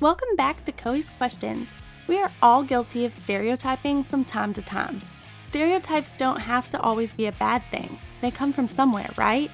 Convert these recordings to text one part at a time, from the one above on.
Welcome back to Coey's Questions. We are all guilty of stereotyping from time to time. Stereotypes don't have to always be a bad thing, they come from somewhere, right?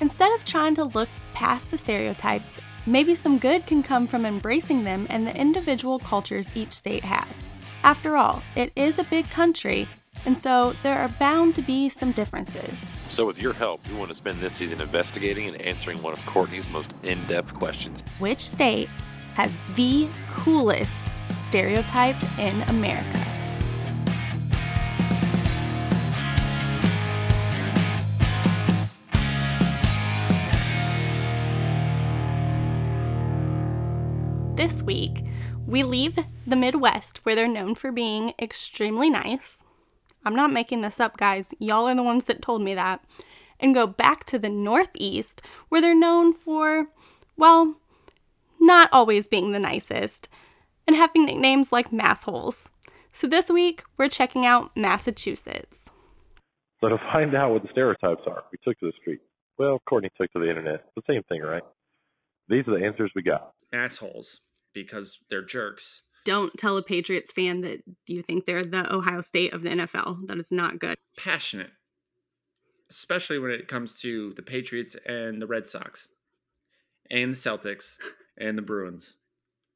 Instead of trying to look past the stereotypes, maybe some good can come from embracing them and the individual cultures each state has. After all, it is a big country, and so there are bound to be some differences. So, with your help, we want to spend this season investigating and answering one of Courtney's most in depth questions Which state has the coolest stereotype in America? This week, we leave the Midwest where they're known for being extremely nice. I'm not making this up, guys. Y'all are the ones that told me that. And go back to the Northeast where they're known for, well, not always being the nicest and having nicknames like massholes. So this week, we're checking out Massachusetts. So to find out what the stereotypes are, we took to the street. Well, Courtney took to the internet. The same thing, right? These are the answers we got. assholes because they're jerks. Don't tell a Patriots fan that you think they're the Ohio State of the NFL. That is not good. Passionate, especially when it comes to the Patriots and the Red Sox, and the Celtics and the Bruins.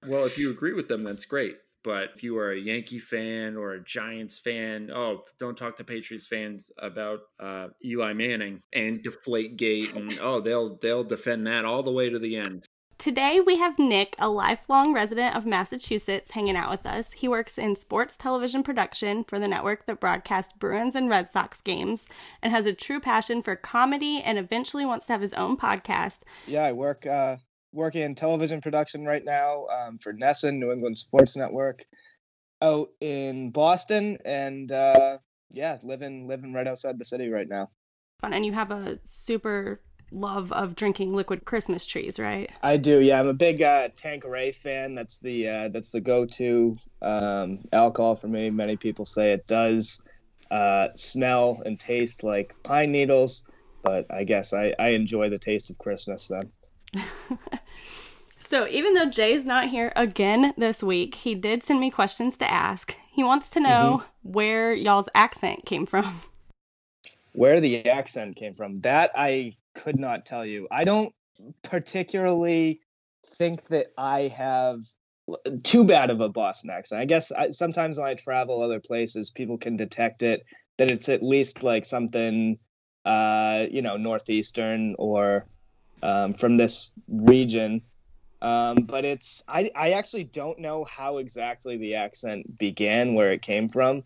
Well, if you agree with them, that's great. But if you are a Yankee fan or a Giants fan, oh, don't talk to Patriots fans about uh, Eli Manning and Deflate Gate, and oh, they'll they'll defend that all the way to the end. Today we have Nick, a lifelong resident of Massachusetts, hanging out with us. He works in sports television production for the network that broadcasts Bruins and Red Sox games and has a true passion for comedy and eventually wants to have his own podcast. Yeah, I work uh, working in television production right now um, for NESN, New England Sports Network, out in Boston, and uh, yeah, living living right outside the city right now. And you have a super love of drinking liquid Christmas trees, right? I do. Yeah, I'm a big uh, Tanqueray fan. That's the uh, that's the go-to um, alcohol for me. Many people say it does uh, smell and taste like pine needles, but I guess I, I enjoy the taste of Christmas then. So, even though Jay's not here again this week, he did send me questions to ask. He wants to know where y'all's accent came from. Where the accent came from, that I could not tell you. I don't particularly think that I have too bad of a Boston accent. I guess I, sometimes when I travel other places, people can detect it that it's at least like something, uh, you know, northeastern or um, from this region. Um, but it's I I actually don't know how exactly the accent began, where it came from.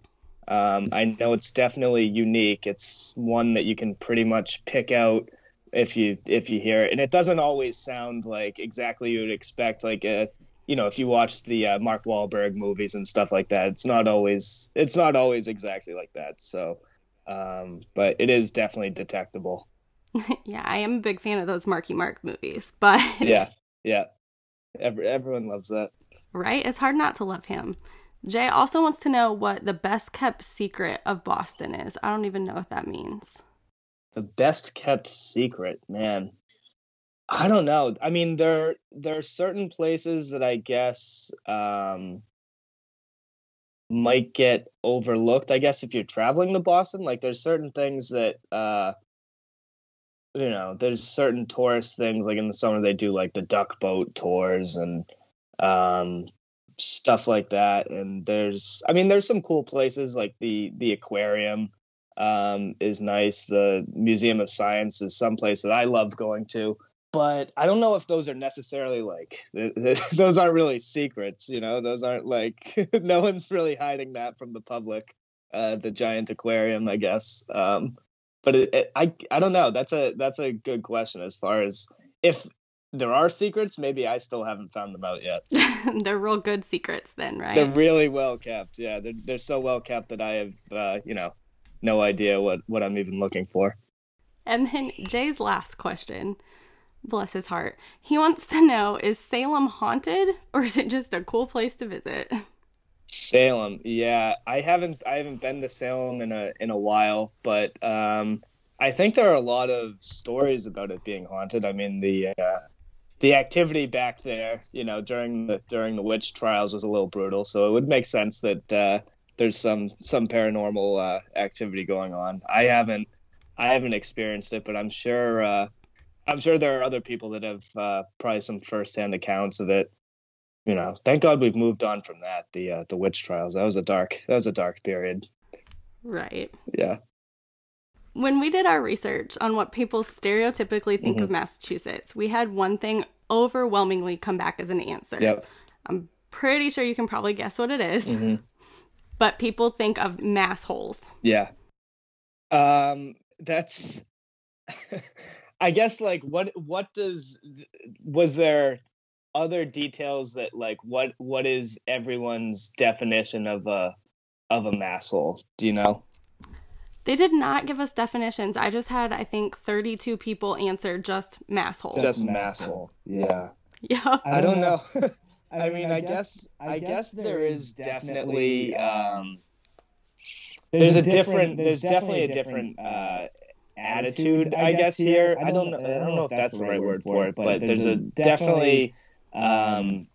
Um, I know it's definitely unique. It's one that you can pretty much pick out if you if you hear it, and it doesn't always sound like exactly you would expect. Like a you know, if you watch the uh, Mark Wahlberg movies and stuff like that, it's not always it's not always exactly like that. So, um, but it is definitely detectable. yeah, I am a big fan of those Marky Mark movies, but Yeah, yeah. Every, everyone loves that. right? It's hard not to love him. Jay also wants to know what the best kept secret of Boston is. I don't even know what that means. The best kept secret, man. I don't know. I mean, there there are certain places that I guess um, might get overlooked. I guess if you're traveling to Boston, like there's certain things that uh, you know, there's certain tourist things. Like in the summer, they do like the duck boat tours and um, stuff like that. And there's, I mean, there's some cool places like the the aquarium um, is nice. The Museum of Science is someplace that I love going to. But I don't know if those are necessarily like th- th- those aren't really secrets, you know. Those aren't like no one's really hiding that from the public. Uh, the giant aquarium, I guess. Um, but it, it, I I don't know. That's a that's a good question as far as if there are secrets. Maybe I still haven't found them out yet. They're real good secrets, then, right? They're really well kept. Yeah, they're they're so well kept that I have uh, you know no idea what what I'm even looking for. And then Jay's last question, bless his heart, he wants to know is Salem haunted or is it just a cool place to visit? Salem, yeah, I haven't I haven't been to Salem in a in a while, but um, I think there are a lot of stories about it being haunted. I mean, the uh, the activity back there, you know, during the during the witch trials was a little brutal. So it would make sense that uh, there's some some paranormal uh, activity going on. I haven't I haven't experienced it, but I'm sure uh, I'm sure there are other people that have uh, probably some firsthand accounts of it. You know, thank God we've moved on from that. The uh, the witch trials that was a dark that was a dark period. Right. Yeah. When we did our research on what people stereotypically think Mm-hmm. of Massachusetts, we had one thing overwhelmingly come back as an answer. Yep. I'm pretty sure you can probably guess what it is. hmm But people think of mass holes. Yeah. Um that's I guess like what what does was there other details that like what what is everyone's definition of a of a mass hole? Do you know? They did not give us definitions. I just had, I think, 32 people answer just mass holes. Just mass hole. Yeah. yeah. I don't know. I mean, I guess I guess there is definitely um, there's a different there's definitely a different uh, attitude, I guess here. I don't know I don't know if that's the right word for it, but there's a definitely um,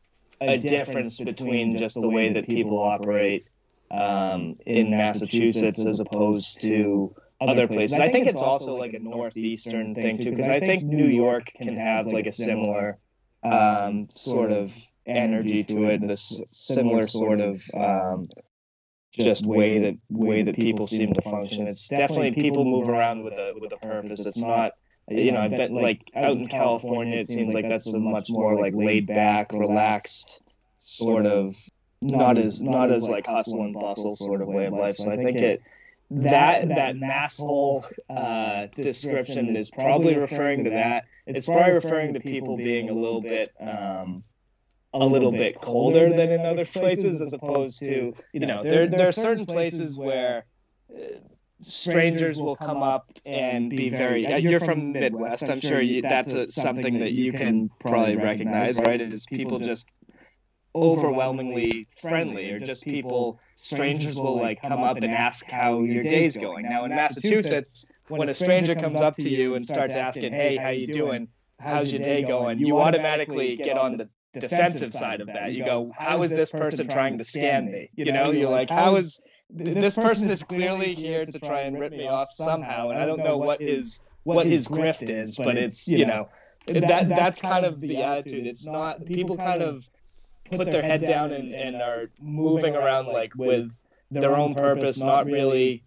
a difference between just the way that people operate um, in Massachusetts as opposed to other places. I think it's also like a northeastern thing too, because I think New York can have like a similar um, sort of energy to it, this similar sort of um, just way that way that people seem to function. It's definitely people move around with a with a purpose. It's not you know I bet like out in California it seems like that's a much more like laid back, relaxed sort of not as not as like hustle and bustle sort of way of life. So I think it that that mass hole uh, description is probably referring to that. It's probably referring to people being a little bit um, a little bit colder than in other places, as opposed to you know there there are certain places where. Strangers will come up and be very uh, you're from midwest. I'm sure you, that's a, something that you can probably recognize right? It is people just overwhelmingly friendly or just people strangers will like come up and ask how your day's going. now in massachusetts when a stranger comes up to you and starts asking hey how you doing? how's your day going? you automatically get on the defensive side of that. you go how is this person trying to scam me you know you're like how is this person is clearly here to try and rip me off somehow and i don't know what his what his grift is but it's you know that that's kind of the attitude it's not people kind of put their head down and, and are moving around like with their own purpose, not really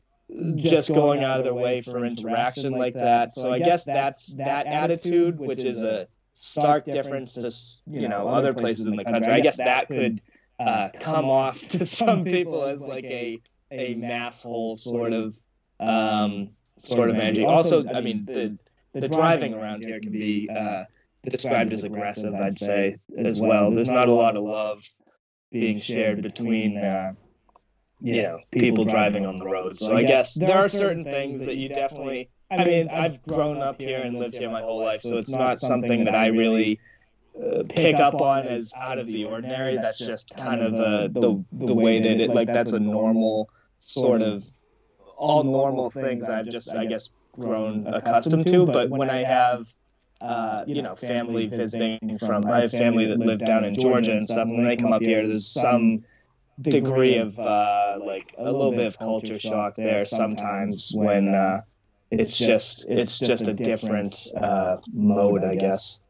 just going out of their way for interaction like that. So I guess that's that attitude, which is a stark difference to you know other places in the country. I guess that could uh, come off to some people as like a a mass hole sort of um, sort of energy. Also, I mean the the driving around here can be uh, described as aggressive, I'd say, as well. There's not a lot of love being shared between, uh, you know, people driving on the road. So I guess there are certain things that you definitely. I mean, I've grown up here and lived here my whole life, so it's not something that I really uh, pick up on as out of the ordinary. That's just kind of uh, the the way that it like that's a normal sort of all normal things I've just I guess grown accustomed to. But when I have uh, you know, family visiting from. I have family that live down in Georgia and stuff. When they come up here, there's some degree of uh, like a little bit of culture shock there sometimes when uh, it's just it's just a different uh, mode, I guess.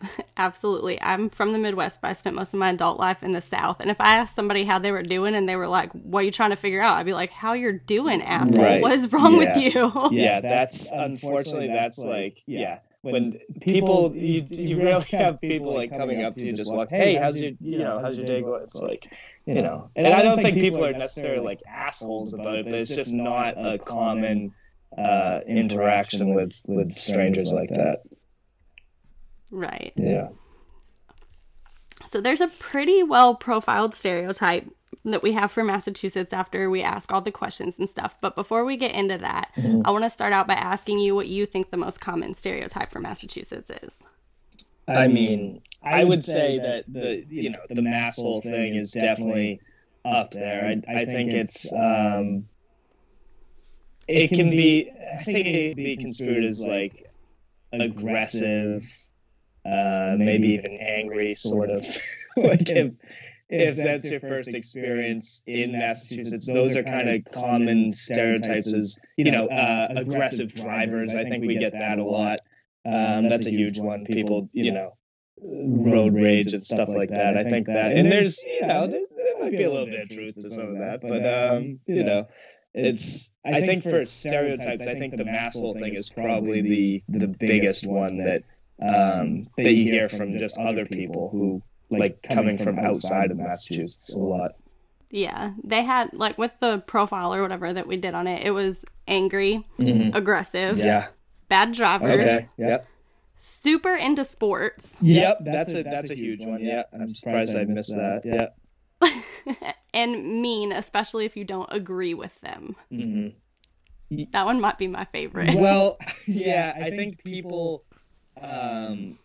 Absolutely. I'm from the Midwest, but I spent most of my adult life in the South. And if I asked somebody how they were doing and they were like, What are you trying to figure out? I'd be like, How you're doing, asshole. Right. What is wrong Yeah. with you? yeah, that's unfortunately that's like yeah. When people you you really have people like coming up to you just walk, hey, how's your you know how's your day going? It's like you know, and I don't think people are necessarily like assholes about it, but it's just not a common uh, interaction with with strangers like that. Right. Yeah. So there's a pretty well profiled stereotype that we have for Massachusetts after we ask all the questions and stuff. But before we get into that, I want to start out by asking you what you think the most common stereotype for Massachusetts is. I mean, I would say that the you know the mass hole thing is definitely up there. I I think it's um, it can be I think it can be construed as like aggressive, uh, maybe even angry, sort of. like if if that's your first experience in Massachusetts, those are kind of common stereotypes as you know uh, aggressive drivers. I think we get that a lot. Um, that's a huge one. People, you know, road rage and stuff like that. I think that, and there's you know there, there might be a little bit of truth to some of that, but um, you know, it's I think for stereotypes, I think the masshole thing is probably the the biggest one that um that you hear from just other people who like coming from outside of Massachusetts a lot. Yeah, they had like with the profile or whatever that we did on it. It was angry, Mhm. aggressive, Yeah. bad drivers, Okay. Yep. super into sports, Yep. That's a that's a huge one. Yeah. I'm surprised I missed that. Yeah. and mean, especially if you don't agree with them. hmm That one might be my favorite. Well, yeah, I think people, um,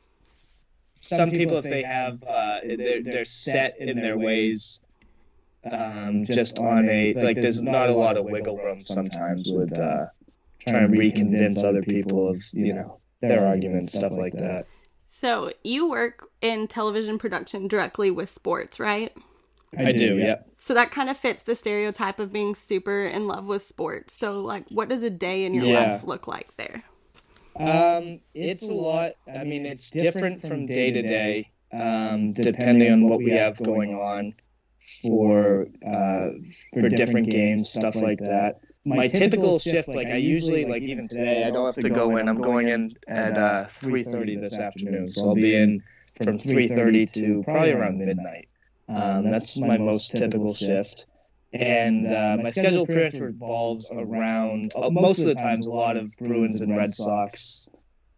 some people, if they have, uh, they're, they're set in their ways, um, just on a, like, there's not a lot of wiggle room sometimes with, uh, trying to reconvince other people of, you know, their arguments, stuff like that. So you work in television production directly with sports, right? I do, yeah. So that kind of fits the stereotype of being super in love with sports. So like what does a day in your Yeah. life look like there? Um, it's a lot. I mean, it's different from day to day, um, depending on what we have going on for uh, for different games, stuff like that. My typical shift, like I usually, like even today, I don't have to go in. I'm going in at uh, 3:30 this afternoon, so I'll be in from 3:30 to probably around midnight. Um, that's my most typical shift. And uh, my schedule pretty much revolves around uh, most of the times a lot of Bruins and Red Sox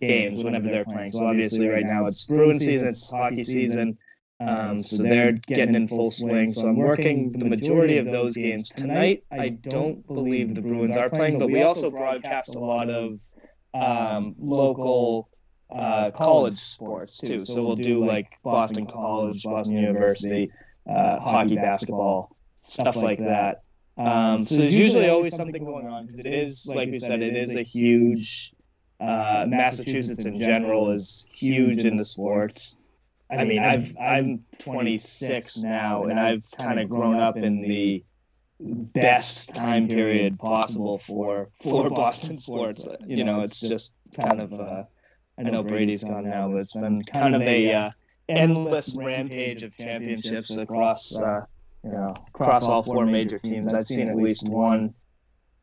games whenever they're playing. So obviously right now it's Bruin season, it's hockey season. Um, so they're getting in full swing. So I'm working the majority of those games tonight. I don't believe the Bruins are playing, but we also broadcast a lot of um, local uh, college sports too. So we'll do like Boston College, Boston University, uh, hockey, basketball, stuff like that. Um, so there's usually always something going on because it is, like we said, it is a huge. Uh, Massachusetts in general is huge in the sports. I mean, I've I'm 26 now, and I've kind of grown up in the best time period possible for for Boston sports. You know, it's just kind of. Uh, I know Brady's gone now, but it's been kind of a uh, endless rampage of championships across, uh, you know, across all four major teams. I've seen at least one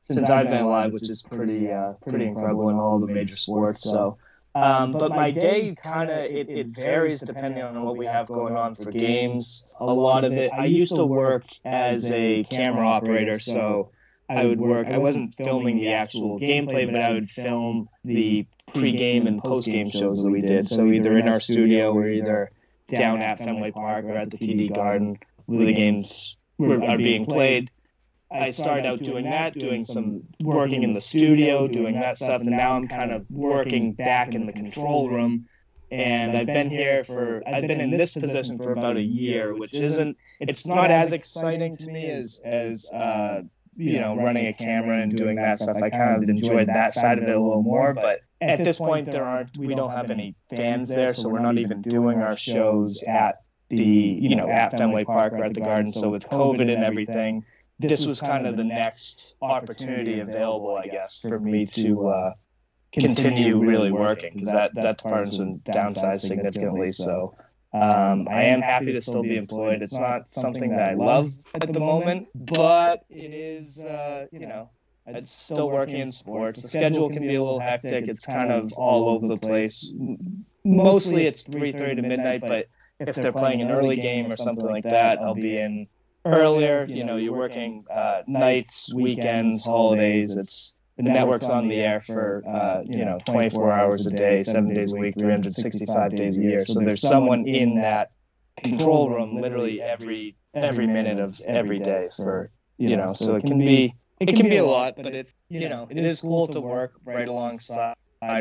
since I've been alive, which is pretty, uh, pretty incredible in all the major sports. So, um, but my day kind of it, it varies depending on what we have going on for games. A lot of it, I used to work as a camera operator, so. I would work. I wasn't filming the actual gameplay, but I would film the pre-game and post-game shows that we did. So either in our studio or either down at Fenway Park or at the TD Garden where the games were, are being played. I started out doing that, doing some working in the studio, doing that stuff, and now I'm kind of working back in the control room. And I've been here for I've been in this position for about a year, which isn't it's not as exciting to me as as uh, you know running a camera and doing that stuff. I kind of enjoyed that side of it a little more, but at this point there aren't we don't have any fans there, so we're not even doing our shows at the you know at Fenway Park or at the Garden. So with COVID and everything, this was kind of the next opportunity available, I guess, for me to uh, continue really working because that that department's been downsized significantly. So. Um, I am happy to still be employed. It's not something that I love at the moment, but it is, uh, you know, it's still working in sports. The schedule can be a little hectic. It's kind of all over the place. Mostly it's 3:30 to midnight, but if they're playing an early game or something like that, I'll be in earlier. You know, you're working uh, nights, weekends, holidays. It's the network's on the air for uh, you know 24 hours a day, seven days a week, 365 days a year. So there's someone in that control room literally every every minute of every day for you know. So it can be it can be a lot, but it's you know it is cool to work right alongside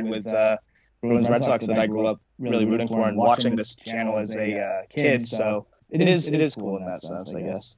with uh, Bruins Red Sox that I grew up really rooting for and watching this channel as a uh, kid. So it is it is cool in that sense, I guess.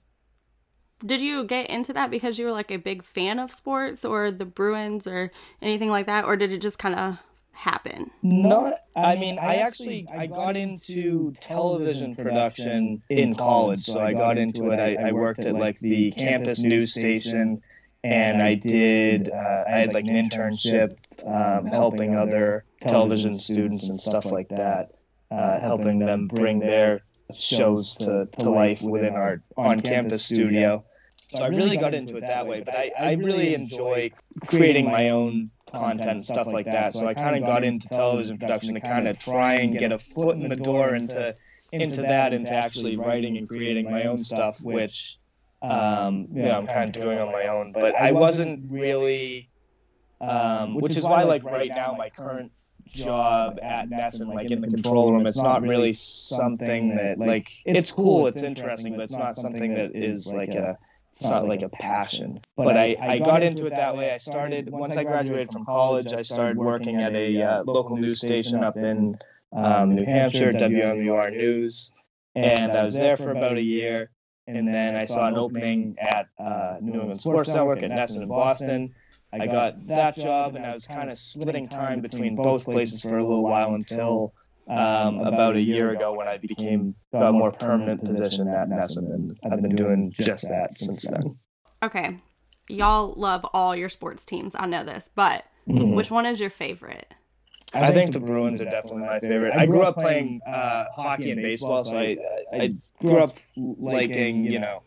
Did you get into that because you were like a big fan of sports or the Bruins or anything like that, or did it just kind of happen? Not, I mean, I actually I got into television production in college, so I got into it. I, I worked at like the campus news station, and I did. Uh, I had like an internship um, helping other television students and stuff like that, uh, helping them bring their shows to, to life within our on-campus studio. So I really got into it that way, but I, I really enjoy creating my own content and stuff like that. So I kind of got into television production to kind of try and get a foot in the door into into that, into actually writing and creating my own stuff, which um, you know, I'm kind of doing on my own. But I wasn't really, um, which is why like right now my current job at NESN, like in the control room, it's not really something that like it's cool, it's interesting, but it's not something that is like a it's not like a passion. But I, I got into it that way. I started once I graduated from college. I started working at a uh, local news station up in um, New Hampshire, WMUR News, and I was there for about a year. And then I saw an opening at uh, New England Sports Network at NESN in Boston. I got that job, and I was kind of splitting time between both places for a little while until um, about a year ago when I became a more permanent position at NESN, and I've been doing just that since then. Okay. Y'all love all your sports teams. I know this, but Mhm. which one is your favorite? I think the Bruins are definitely my favorite. I grew up playing uh, hockey and baseball, so I, I grew up liking, you know,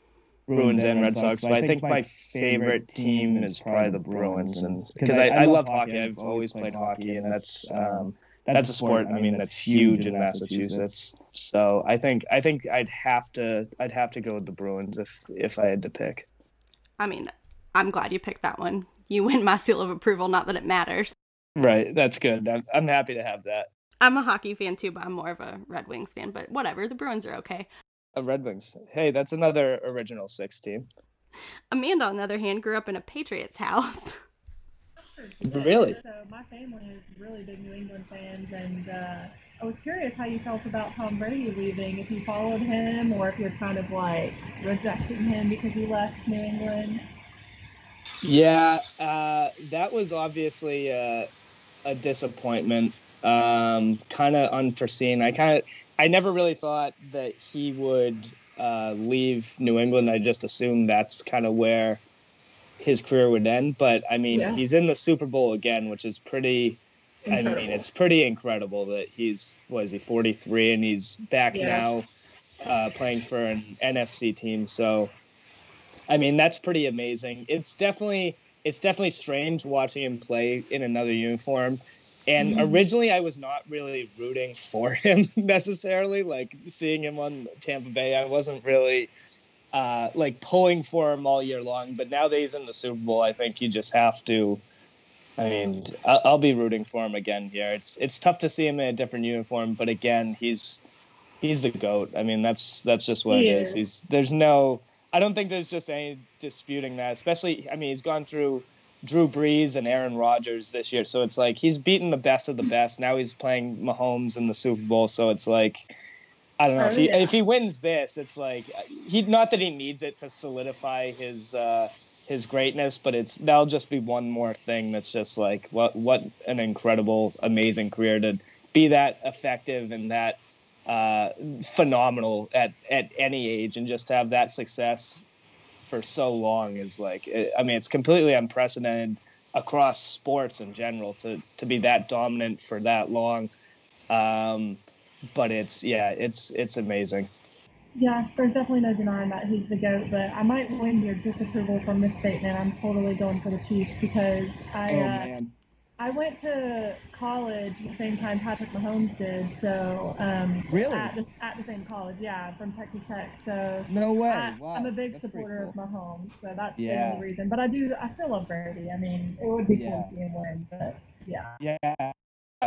Bruins and Red Sox. But I think my favorite team is probably the Bruins, and because I, I love hockey, I've always played hockey, and that's um, that's a sport. I mean, that's huge in Massachusetts. So I think I think I'd have to I'd have to go with the Bruins if if I had to pick. I mean, I'm glad you picked that one. You win my seal of approval, not that it matters. Right, that's good. I'm, I'm happy to have that. I'm a hockey fan too, but I'm more of a Red Wings fan. But whatever, the Bruins are okay. Uh, Red Wings. Hey, that's another original six team. Amanda, on the other hand, grew up in a Patriots house. Really? So my family is really big New England fans, and uh, I was curious how you felt about Tom Brady leaving. If you followed him, or if you're kind of like rejecting him because he left New England. Yeah, uh, that was obviously uh, a disappointment. Um, kind of unforeseen. I kind of, I never really thought that he would uh, leave New England. I just assumed that's kind of where his career would end. But I mean, Yeah. he's in the Super Bowl again, which is pretty. I mean, it's pretty incredible that he's was he 43 and he's back Yeah. now uh, playing for an NFC team. So, I mean, that's pretty amazing. It's definitely it's definitely strange watching him play in another uniform. And Mhm. originally, I was not really rooting for him necessarily. Like seeing him on Tampa Bay, I wasn't really uh, like pulling for him all year long. But now that he's in the Super Bowl, I think you just have to. I mean, I'll be rooting for him again here. It's it's tough to see him in a different uniform, but again, he's he's the goat. I mean, that's that's just what He it is. is. He's there's no. I don't think there's just any disputing that. Especially, I mean, he's gone through Drew Brees and Aaron Rodgers this year, so it's like he's beaten the best of the best. Now he's playing Mahomes in the Super Bowl, so it's like. I don't know if Oh, he yeah. if he wins this, it's like he not that he needs it to solidify his uh, his greatness, but it's that'll just be one more thing that's just like what what an incredible, amazing career to be that effective and that uh, phenomenal at at any age, and just to have that success for so long is like it, I mean it's completely unprecedented across sports in general to to be that dominant for that long. Um, but it's yeah, it's it's amazing. Yeah, there's definitely no denying that he's the GOAT, but I might win your disapproval from this statement. I'm totally going for the Chiefs because I Oh uh. I went to college at the same time Patrick Mahomes did, so um, Really? at the, at the same college, yeah, from Texas Tech. So No way. I, wow. I'm a big That's supporter cool. of Mahomes, so that's Yeah. the only reason. But I do, I still love Brady. I mean, it would be cool Yeah. to see him win, but yeah, Yeah.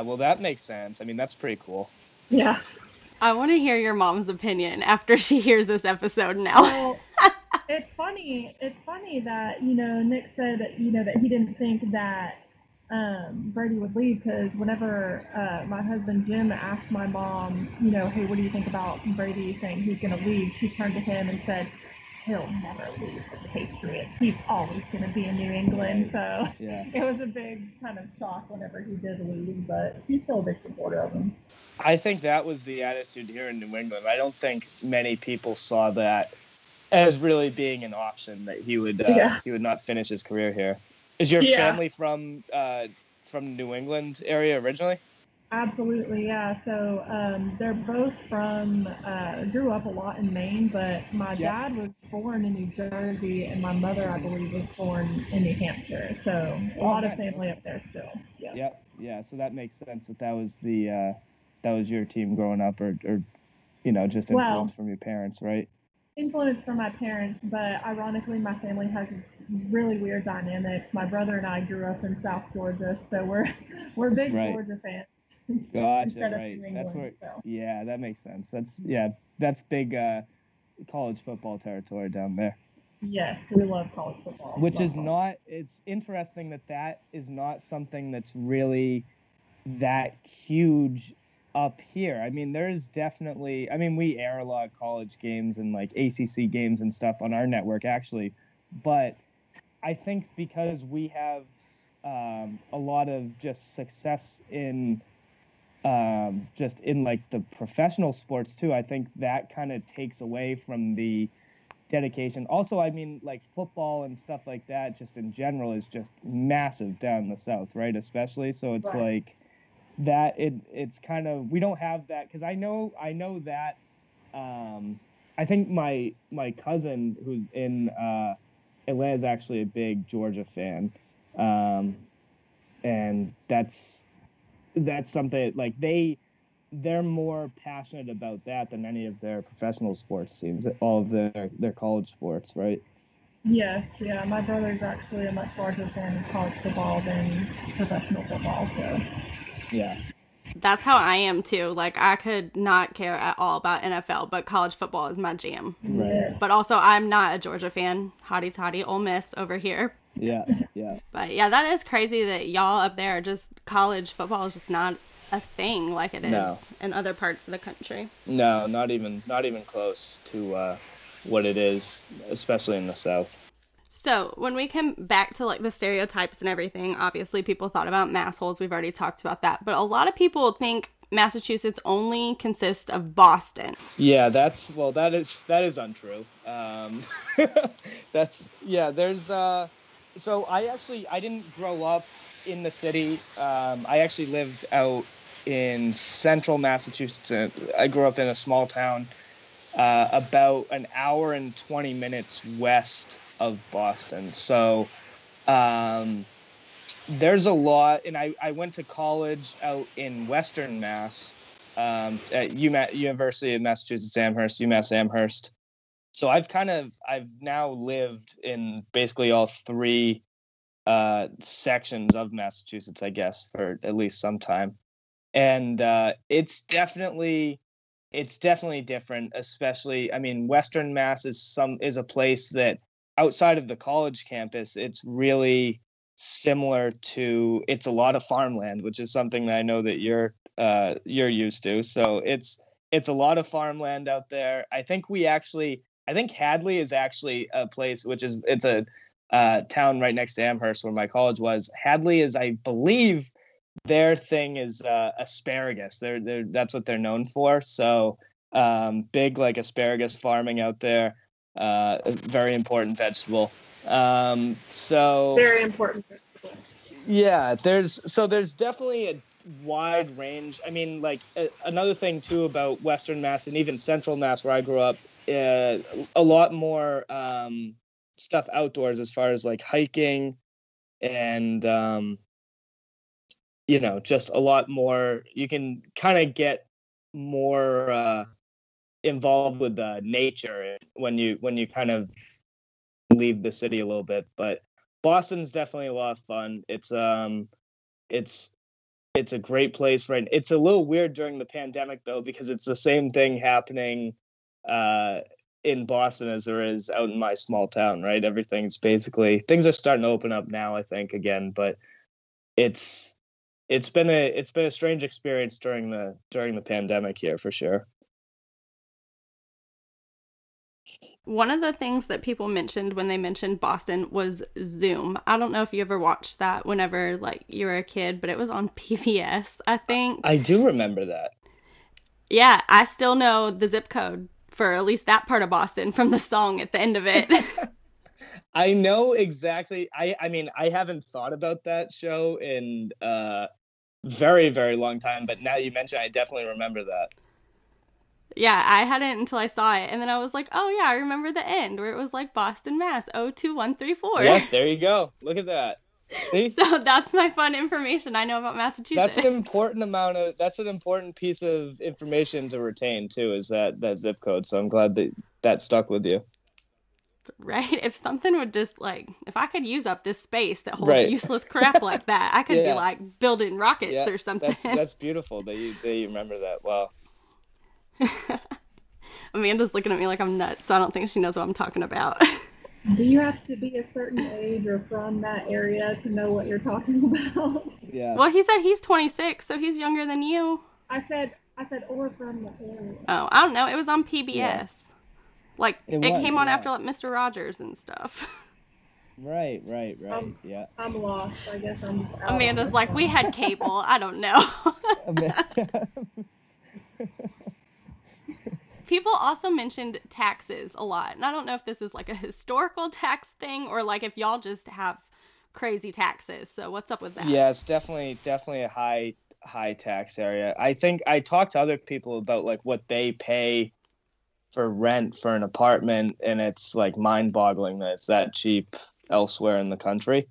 Well, that makes sense. I mean, that's pretty cool. yeah. I want to hear your mom's opinion after she hears this episode now. Well, it's funny. It's funny that you know Nick said that you know that he didn't think that um, Brady would leave because whenever uh, my husband Jim asked my mom, you know, hey, what do you think about Brady saying he's going to leave? She turned to him and said, he'll never leave the Patriots. He's always going to be in New England. So Yeah. it was a big kind of shock whenever he did leave, but she's still a big supporter of him. I think that was the attitude here in New England. I don't think many people saw that as really being an option that he would uh, Yeah. he would not finish his career here. Is your Yeah. family from uh, from New England area originally? Absolutely, yeah. So um, they're both from, uh, grew up a lot in Maine, but my Yeah. dad was born in New Jersey, and my mother, I believe, was born in New Hampshire. So a lot of family up there still. Yeah. Yep. Yeah. So that makes sense that that was the uh, that was your team growing up, or, or you know, just Well- influence from your parents, right? Influence from my parents, but ironically, my family has really weird dynamics. My brother and I grew up in South Georgia, so we're we're big Right. Georgia fans. Gotcha. Right. New That's where. So. Yeah, that makes sense. That's yeah, that's big uh, college football territory down there. Yes, we love college football. which is college. not it's interesting that that is not something that's really that huge up here i mean there's definitely i mean we air a lot of college games and like acc games and stuff on our network actually but i think because we have um, a lot of just success in um, just in like the professional sports too i think that kind of takes away from the dedication. Also, I mean, like football and stuff like that, just in general, is just massive down in the south, right? Especially, so it's Right. like that. It it's kind of we don't have that because I know I know that. Um, I think my my cousin who's in uh, Atlanta is actually a big Georgia fan, um, and that's that's something like they they're more passionate about that than any of their professional sports teams, all of their their college sports, right? Yes, yeah. My brother's actually a much larger fan of college football than professional football. So Yeah. That's how I am too. Like I could not care at all about NFL, but college football is my jam. Right. But also, I'm not a Georgia fan. Hotty toddy, Ole Miss over here. Yeah. Yeah. But yeah, that is crazy that y'all up there just college football is just not a thing like it is No. in other parts of the country. No, not even not even close to uh, what it is, especially in the South. So when we come back to like the stereotypes and everything, obviously people thought about massholes. We've already talked about that, but a lot of people think Massachusetts only consists of Boston. Yeah, that's well, that is that is untrue. Um, that's yeah. There's uh, so I actually I didn't grow up in the city. Um, I actually lived out in central Massachusetts. Uh, I grew up in a small town, uh, about an hour and twenty minutes west of Boston. So. Um, there's a lot, and I, I went to college out in Western Mass, um, at UMass, University of Massachusetts Amherst, UMass Amherst. So I've kind of I've now lived in basically all three uh, sections of Massachusetts, I guess, for at least some time, and uh, it's definitely it's definitely different. Especially, I mean, Western Mass is some is a place that outside of the college campus, it's really similar to it's a lot of farmland, which is something that I know that you're uh, you're used to. So it's it's a lot of farmland out there. I think we actually I think Hadley is actually a place which is it's a uh, town right next to Amherst where my college was. Hadley is I believe their thing is uh, asparagus. They're, they're that's what they're known for. So um, big like asparagus farming out there. Uh, a very important vegetable. Um, so Very important festival. yeah, there's so there's definitely a wide range. I mean, like a, another thing too about Western Mass and even Central Mass, where I grew up, uh, a lot more um, stuff outdoors as far as like hiking and um, you know just a lot more. You can kind of get more uh, involved with uh, nature when you when you kind of leave the city a little bit, but Boston's definitely a lot of fun. It's um it's it's a great place right it's a little weird during the pandemic though because it's the same thing happening uh in Boston as there is out in my small town, right? Everything's basically things are starting to open up now, I think, again, but it's it's been a it's been a strange experience during the during the pandemic here for sure. One of the things that people mentioned when they mentioned Boston was Zoom. I don't know if you ever watched that whenever like you were a kid, but it was on PBS, I think. I do remember that. Yeah, I still know the zip code for at least that part of Boston from the song at the end of it. I know exactly. I I mean, I haven't thought about that show in uh very very long time, but now you mention, I definitely remember that. Yeah, I hadn't until I saw it, and then I was like, "Oh yeah, I remember the end where it was like Boston, Mass. 02134. Yeah, there you go. Look at that. See? so that's my fun information I know about Massachusetts. That's an important amount of. That's an important piece of information to retain too. Is that that zip code? So I'm glad that that stuck with you. Right? If something would just like, if I could use up this space that holds Right. useless crap like that, I could Yeah. be like building rockets Yeah, or something. That's that's beautiful that you that you remember that. Wow. Amanda's looking at me like I'm nuts, so I don't think she knows what I'm talking about. Do you have to be a certain age or from that area to know what you're talking about? Yeah. well, he said he's 26, so he's younger than you. I said, I said, or from the area. Oh, I don't know. It was on PBS. Yeah. Like It it, was, came on yeah. after like Mr. Rogers and stuff. Right. Right. Right. Um, yeah. I'm lost. I guess I'm. Out Amanda's this like, we had cable. I don't know. People also mentioned taxes a lot. And I don't know if this is like a historical tax thing or like if y'all just have crazy taxes. So what's up with that? Yeah, it's definitely definitely a high high tax area. I think I talked to other people about like what they pay for rent for an apartment and it's like mind-boggling that it's that cheap elsewhere in the country.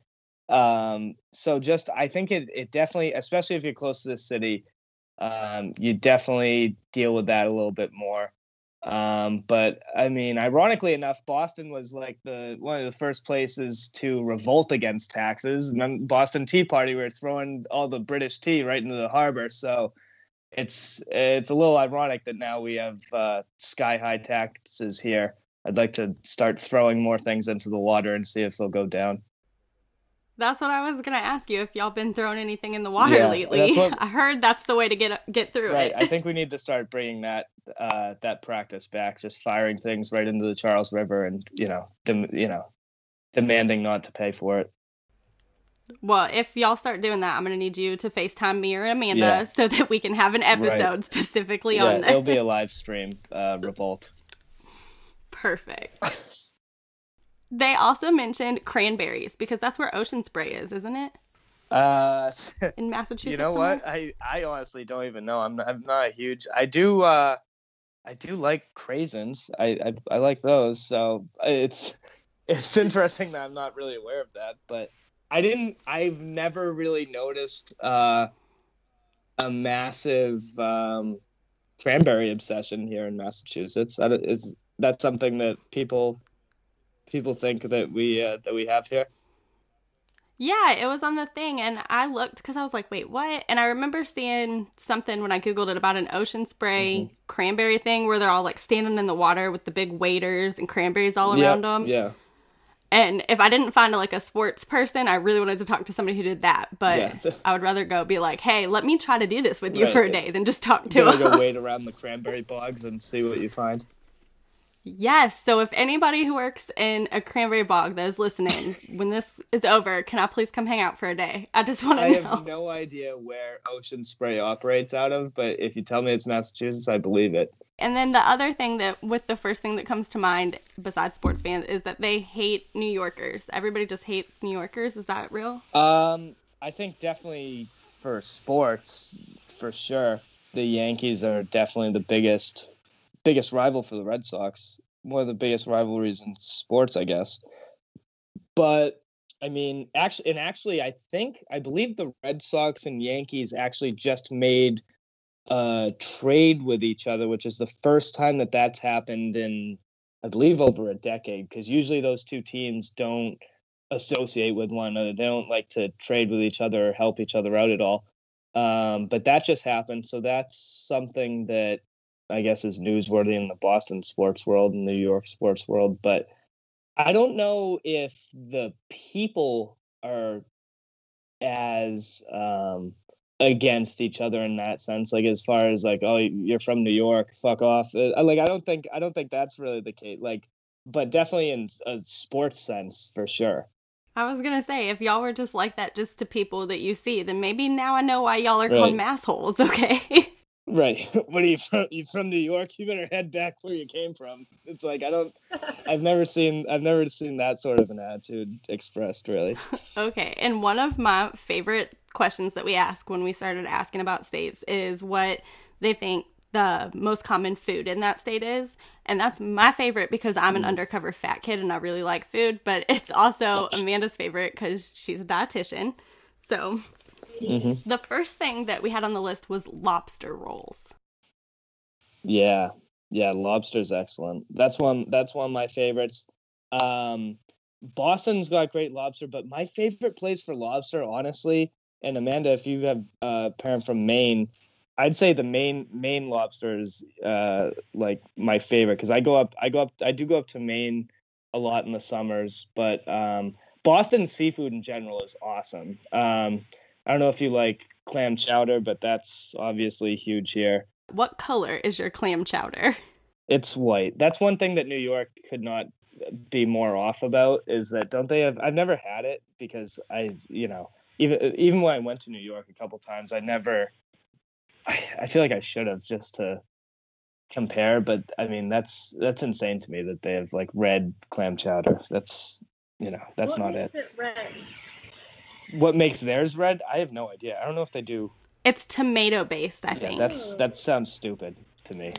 Um so just I think it it definitely especially if you're close to the city um you definitely deal with that a little bit more. Um, but I mean, ironically enough, Boston was like the one of the first places to revolt against taxes. And then Boston Tea Party were throwing all the British tea right into the harbor. So it's it's a little ironic that now we have uh, sky high taxes here. I'd like to start throwing more things into the water and see if they'll go down. That's what I was gonna ask you if y'all been throwing anything in the water Yeah, lately. what- I heard that's the way to get get through Right. it. I think we need to start bringing that uh, that practice back. Just firing things right into the Charles River, and you know, dem- you know, demanding not to pay for it. Well, if y'all start doing that, I'm gonna need you to FaceTime me or Amanda Yeah. so that we can have an episode specifically yeah, on this. it'll be a live stream uh, revolt. Perfect. They also mentioned cranberries because that's where Ocean Spray is, isn't it? Uh, In Massachusetts. you know somewhere? what? I I honestly don't even know. I'm not, I'm not a huge. I do uh, I do like craisins. I, I I like those. So it's it's interesting that I'm not really aware of that. But I didn't. I've never really noticed uh, a massive um, cranberry obsession here in Massachusetts. That is that something that people people think that we uh, that we have here. Yeah, it was on the thing, and I looked because I was like, "Wait, what?" And I remember seeing something when I googled it about an Ocean Spray Mm-hmm. cranberry thing where they're all like standing in the water with the big waders and cranberries all Yeah, around them. Yeah. And if I didn't find like a sports person, I really wanted to talk to somebody who did that. But Yeah. I would rather go be like, "Hey, let me try to do this with you Right. for a day," than just talk to go wade around the cranberry bogs and see what you find. Yes. So if anybody who works in a cranberry bog that is listening, when this is over, can I please come hang out for a day? I just want I to know. have no idea where Ocean Spray operates out of, but if you tell me it's Massachusetts, I believe it. And then the other thing that, with the first thing that comes to mind besides sports fans, is that they hate New Yorkers. Everybody just hates New Yorkers. Is that real? Um, I think definitely for sports, for sure, the Yankees are definitely the biggest biggest rival for the Red Sox. One of the biggest rivalries in sports, I guess. But I mean, actually, and actually, I think I believe the Red Sox and Yankees actually just made a trade with each other, which is the first time that that's happened in, I believe, over a decade. Because usually those two teams don't associate with one another. They don't like to trade with each other or help each other out at all. Um, but that just happened, so that's something that I guess is newsworthy in the Boston sports world and New York sports world. But I don't know if the people are as um, against each other in that sense. Like as far as like, oh, you're from New York, fuck off. Uh, like I don't think I don't think that's really the case. Like, but definitely in a sports sense for sure. I was gonna say, if y'all were just like that just to people that you see, then maybe now I know why y'all are called Right. massholes, okay? Right. What are you from? You from New York? You better head back where you came from. It's like I don't. I've never seen. I've never seen that sort of an attitude expressed. Really. okay, and one of my favorite questions that we ask when we started asking about states is what they think the most common food in that state is. And that's my favorite because I'm an mm. undercover fat kid and I really like food, but it's also Amanda's favorite because she's a dietitian. So Mm-hmm. the first thing that we had on the list was lobster rolls. Yeah. Yeah. Lobster's excellent. That's one. That's one of my favorites. Um, Boston's got great lobster, but my favorite place for lobster, honestly, and Amanda, if you have a parent from Maine, I'd say the Maine Maine lobster is uh, like my favorite because I go up, I go up, I do go up to Maine a lot in the summers, but um, Boston seafood in general is awesome. Um, I don't know if you like clam chowder, but that's obviously huge here. What color is your clam chowder? It's white. That's one thing that New York could not be more off about is that don't they have I've never had it because I you know even even when I went to New York a couple times I never I, I feel like I should have just to compare but I mean that's that's insane to me that they have like red clam chowder that's you know that's what not makes it it red? What makes theirs red I have no idea I don't know if they do It's tomato based, I yeah think. that's that sounds stupid to me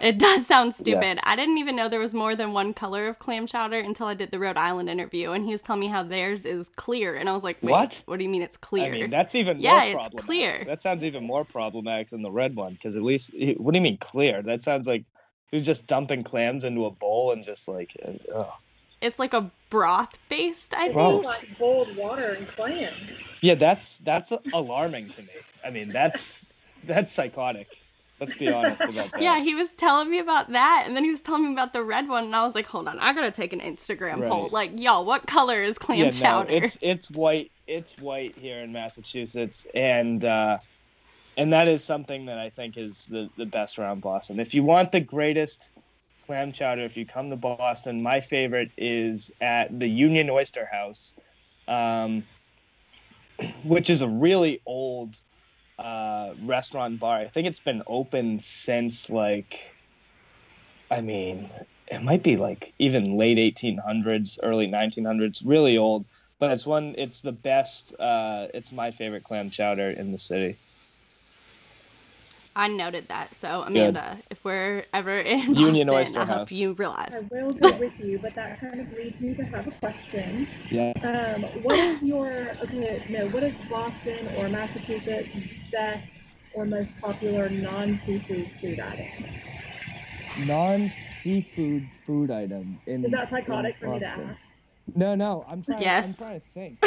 It does sound stupid. I didn't even know there was more than one color of clam chowder until I did the Rhode Island interview, and he was telling me how theirs is clear, and I was like, Wait, What? What do you mean it's clear? I mean, that's even Yeah, more it's clear. That sounds even more problematic than the red one because at least, what do you mean clear? That sounds like you're just dumping clams into a bowl and just like, uh, ugh. It's like a broth based, I think. Gross. Like boiled water and clams. yeah, that's that's alarming to me. I mean, that's that's psychotic. Let's be honest about that. Yeah, he was telling me about that, and then he was telling me about the red one, and I was like, "Hold on, I gotta take an Instagram Right. poll. Like, y'all, what color is clam yeah, chowder?" no, it's it's white. It's white here in Massachusetts, and uh, and that is something that I think is the the best around Boston. If you want the greatest clam chowder, if you come to Boston, my favorite is at the Union Oyster House, um, which is a really old uh, restaurant bar. I think it's been open since like, I mean, it might be like even late 1800s, early 1900s, really old. But it's one. It's the best. Uh, it's my favorite clam chowder in the city. I noted that. So, Amanda, if we're ever in Union Boston, Oyster I hope House. you realize. I will go with you, but that kind of leads me to have a question. Yeah. Um, what is your okay? No, what is Boston or Massachusetts' best or most popular non-seafood food item? Non seafood food item in. Is that psychotic for me to Boston. ask? No, no. I'm trying. Yes. I'm trying to think.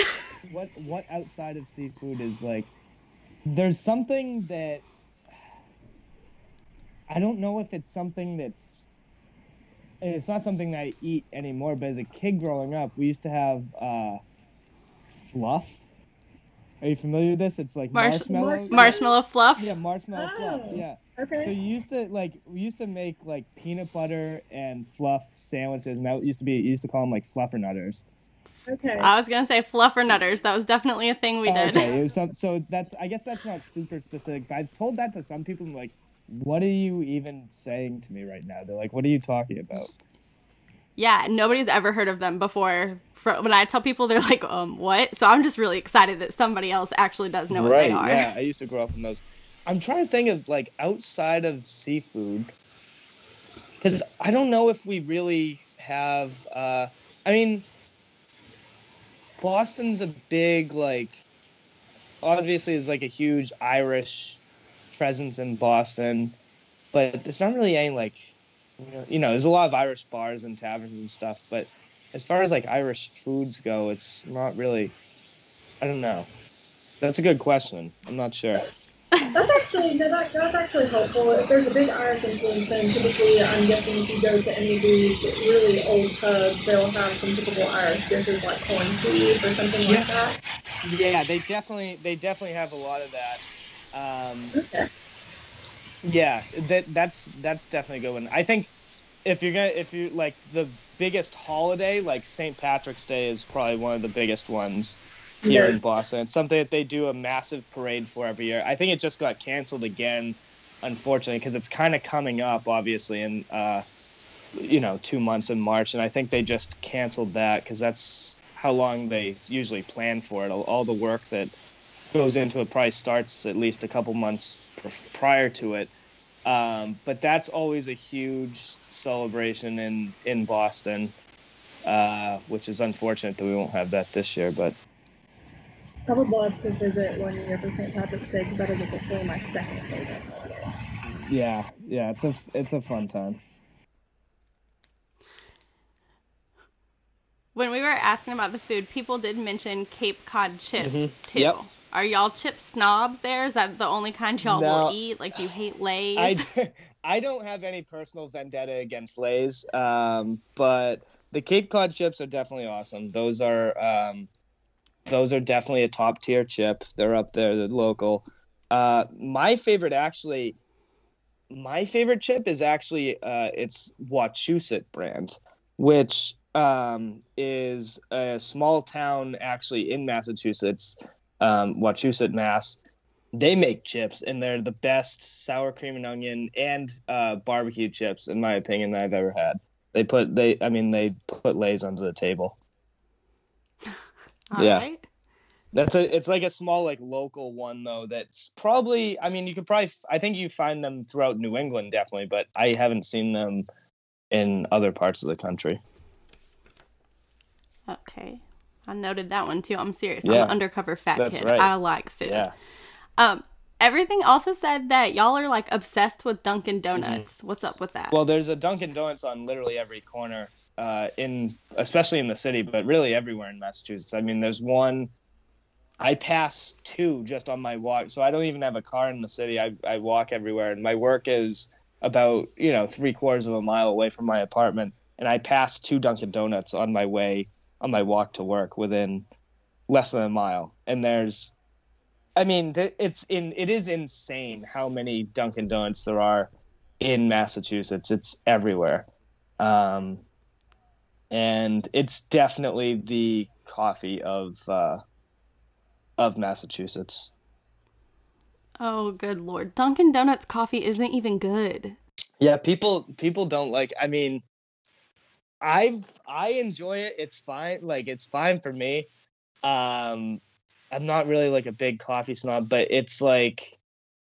what what outside of seafood is like? There's something that I don't know if it's something that's. It's not something that I eat anymore. But as a kid growing up, we used to have uh, fluff. Are you familiar with this? It's like Marsh- marshmallow. Marshmallow. Marshmallow fluff. Yeah, marshmallow fluff. Yeah. Okay. So Okay. you used to like we used to make like peanut butter and fluff sandwiches, and that used to be used to call them like fluffernutters. Okay. I was gonna say fluffer fluffernutters. That was definitely a thing we Oh, did. okay, it was some, so that's I guess that's not super specific, but I've told that to some people. I'm like, what are you even saying to me right now? They're like, what are you talking about? Yeah, nobody's ever heard of them before. For, when I tell people, they're like, "Um, what?" So I'm just really excited that somebody else actually does know what they are. Yeah, I used to grow up in those. I'm trying to think of like outside of seafood, because I don't know if we really have. uh I mean, Boston's a big like. Obviously, is like a huge Irish presence in Boston, but it's not really any like. you know- You know, there's a lot of Irish bars and taverns and stuff, but as far as like Irish foods go, it's not really. I don't know. That's a good question. I'm not sure. That's actually no, that, that's actually helpful. If there's a big Irish influence, then typically I'm guessing if you go to any of these really old pubs, they'll have some typical Irish dishes like corned beef or something Yeah. like that. Yeah, they definitely they definitely have a lot of that. Um, Okay. yeah, that that's that's definitely a good one. I think if you're gonna if you like the biggest holiday, like St. Patrick's Day is probably one of the biggest ones here in Boston. It's something that they do a massive parade for every year. I think it just got canceled again, unfortunately, because it's kind of coming up, obviously, in uh, you know two months in March, and I think they just canceled that because that's how long they usually plan for it. All the work that goes into it probably starts at least a couple months pr- prior to it. Um, but that's always a huge celebration in in Boston, uh, which is unfortunate that we won't have that this year. But I would love to visit one year for St. Patrick's Day because that is officially my second favorite holiday. yeah, yeah, it's a it's a fun time. When we were asking about the food, people did mention Cape Cod chips Mhm. too. Yep. Are y'all chip snobs there? Is that the only kind y'all No. will eat? Like, do you hate Lay's? I, I don't have any personal vendetta against Lay's, um, but the Cape Cod chips are definitely awesome. Those are um, those are definitely a top tier chip. They're up there, they're local. Uh, my favorite, actually, my favorite chip is actually uh, it's Wachusett brand, which um, is a small town actually in Massachusetts, um, Wachusett, Mass they make chips and they're the best sour cream and onion and uh, barbecue chips in my opinion that I've ever had. They put they I mean they put Lay's under the table. All yeah. right. That's a it's like a small like local one though that's probably I mean you could probably I think you find them throughout New England definitely but I haven't seen them in other parts of the country. Okay. I noted that one too. I'm serious. Yeah. I'm an undercover fat That's kid. right. I like food. Yeah. Um, everything also said that y'all are like obsessed with Dunkin' Donuts. What's up with that? Mm-hmm. Well, there's a Dunkin' Donuts on literally every corner, uh, in especially in the city, but really everywhere in Massachusetts. I mean, there's one. I pass two just on my walk, so I don't even have a car in the city. I I walk everywhere, and my work is about you know three quarters of a mile away from my apartment, and I pass two Dunkin' Donuts on my way on my walk to work within less than a mile, and there's I mean, it's in it is insane how many Dunkin' Donuts there are in Massachusetts. It's everywhere, um, and it's definitely the coffee of uh, of Massachusetts. oh, good lord. Dunkin' Donuts coffee isn't even good. Yeah, people people don't like. I mean, I I enjoy it. It's fine. Like it's fine for me. Um, I'm not really like a big coffee snob, but it's like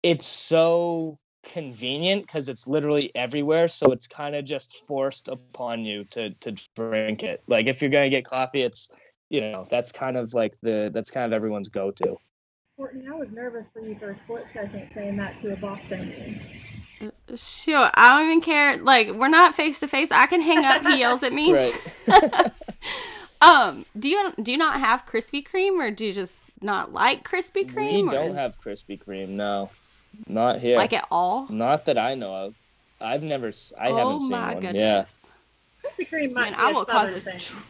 it's so convenient because it's literally everywhere. So it's kind of just forced upon you to to drink it. Like if you're gonna get coffee, it's you know that's kind of like the that's kind of everyone's go to. Courtney, I was nervous for you for a split second saying that to a Bostonian. Sure, I don't even care. Like, we're not face to face. I can hang up. He yells at me. Right. Um, do you do you not have Krispy Kreme, or do you just not like Krispy we Kreme? or- don't have Krispy Kreme. No, not here. like at all. Not that I know of. I've never. I oh haven't seen my one. goodness! Krispy Kreme might Man, be I a will cause southern a. thing. Tr-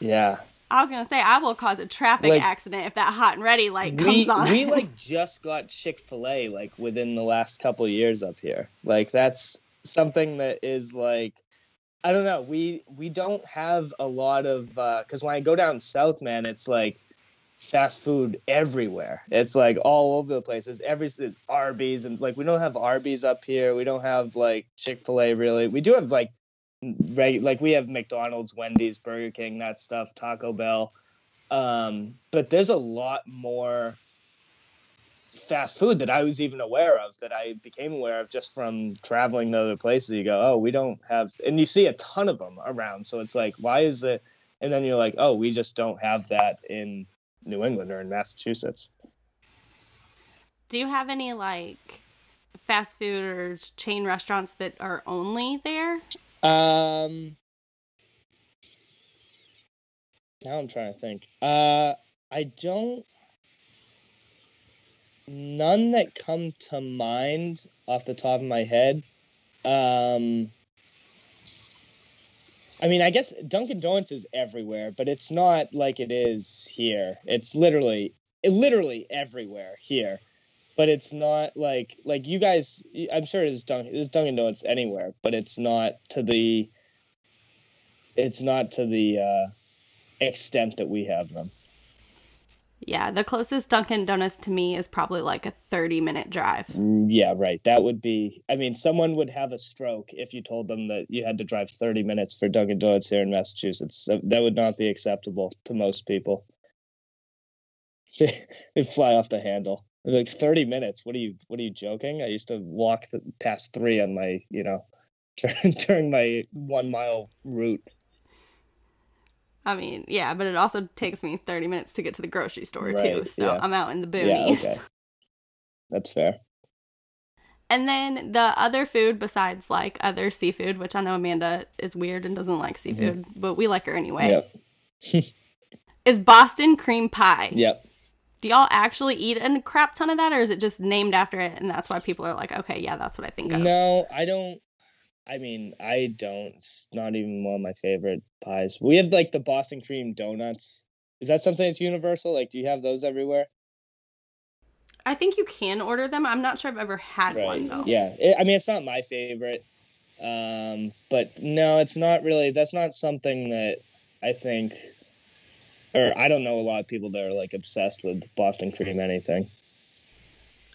Yeah. I was gonna say I will cause a traffic Like- accident if that hot and ready light We comes on. we like just got Chick Fil A like within the last couple of years up here. Like that's something that is like. I don't know. We we don't have a lot of uh, because when I go down south, man, it's like fast food everywhere. It's like all over the place. It's every there's Arby's and like we don't have Arby's up here. We don't have like Chick Fil A really. We do have like reg- like we have McDonald's, Wendy's, Burger King, that stuff, Taco Bell. Um, but there's a lot more fast food that I was even aware of that I became aware of just from traveling to other places. You go, oh, we don't have, and you see a ton of them around. So it's like, why is it? And then you're like, oh, we just don't have that in New England or in Massachusetts. Do you have any like fast food or chain restaurants that are only there? Um, now I'm trying to think. Uh, I don't. None that come to mind off the top of my head. Um, I mean, I guess Dunkin' Donuts is everywhere, but it's not like it is here. It's literally, literally everywhere here. But it's not like like you guys. I'm sure it's Dunkin' it's Dunkin' Donuts anywhere, but it's not to the. It's not to the uh, extent that we have them. Yeah, the closest Dunkin' Donuts to me is probably like a 30 minute drive. Mm, Yeah, right. That would be. I mean, someone would have a stroke if you told them that you had to drive 30 minutes for Dunkin' Donuts here in Massachusetts. So that would not be acceptable to most people. They'd fly off the handle. Like 30 minutes. What are you? What are you joking? I used to walk the, past three on my, you know, during my one mile route. I mean, yeah, but it also takes me 30 minutes to get to the grocery store too. So yeah. I'm out in the Yeah, boonies. okay. That's fair. And then the other food besides like other seafood, which I know Amanda is weird and doesn't like mm-hmm. seafood, but we like her anyway, Yep. is Boston cream pie. Yep. Do y'all actually eat a crap ton of that or is it just named after it and that's why people are like, okay, yeah, that's what I think of? No, I don't. I mean, I don't. It's not even one of my favorite pies. We have like the Boston cream donuts. Is that something that's universal? Like, do you have those everywhere? I think you can order them. I'm not sure I've ever had one though. Yeah. It, I mean, it's not my favorite. Um, but no, it's not really. That's not something that I think, or I don't know a lot of people that are like obsessed with Boston cream anything.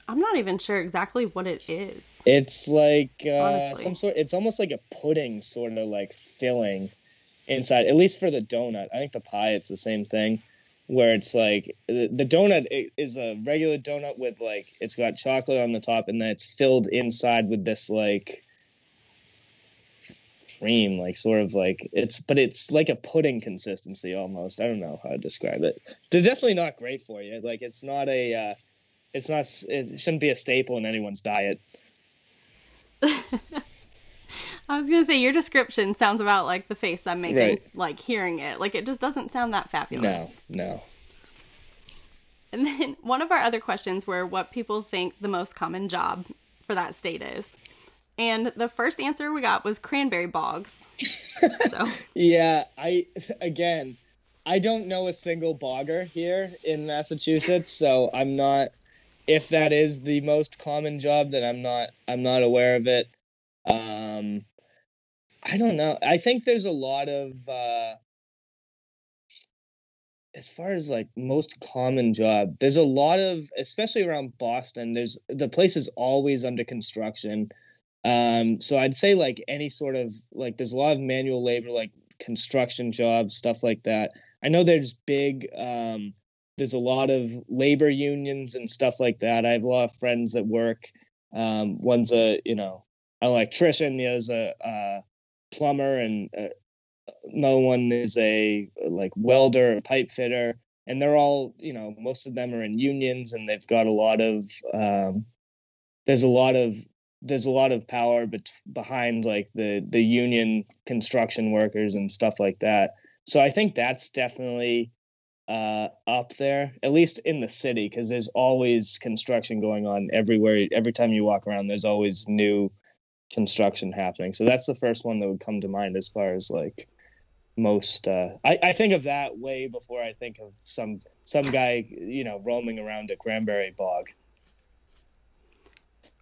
I'm not even sure exactly what it is. It's like uh, some sort. It's almost like a pudding sort of like filling inside. At least for the donut, I think the pie it's the same thing, where it's like the, the donut is a regular donut with like it's got chocolate on the top, and then it's filled inside with this like cream, like sort of like it's, but it's like a pudding consistency almost. I don't know how to describe it. They're definitely not great for you. Like it's not a. Uh, it's not. It shouldn't be a staple in anyone's diet. I was gonna say your description sounds about like the face I'm making, Right. like hearing it. Like it just doesn't sound that fabulous. No, no. And then one of our other questions were what people think the most common job for that state is. And the first answer we got was cranberry bogs. so Yeah, I again, I don't know a single bogger here in Massachusetts, so I'm not. If that is the most common job, then I'm not. I'm not aware of it. Um, I don't know. I think there's a lot of. Uh, as far as like most common job, there's a lot of, especially around Boston. There's the place is always under construction. Um, so I'd say like any sort of like there's a lot of manual labor, like construction jobs, stuff like that. I know there's big um there's a lot of labor unions and stuff like that. I have a lot of friends that work. Um, one's a you know an electrician, the other's a, a plumber, and uh, no one is a like welder or pipe fitter. And they're all you know most of them are in unions, and they've got a lot of um, there's a lot of there's a lot of power bet- behind like the the union construction workers and stuff like that. So I think that's definitely uh, up there, at least in the city, because there's always construction going on everywhere. Every time you walk around, there's always new construction happening. So that's the first one that would come to mind as far as like most. Uh, I I think of that way before I think of some some guy you know roaming around a cranberry bog.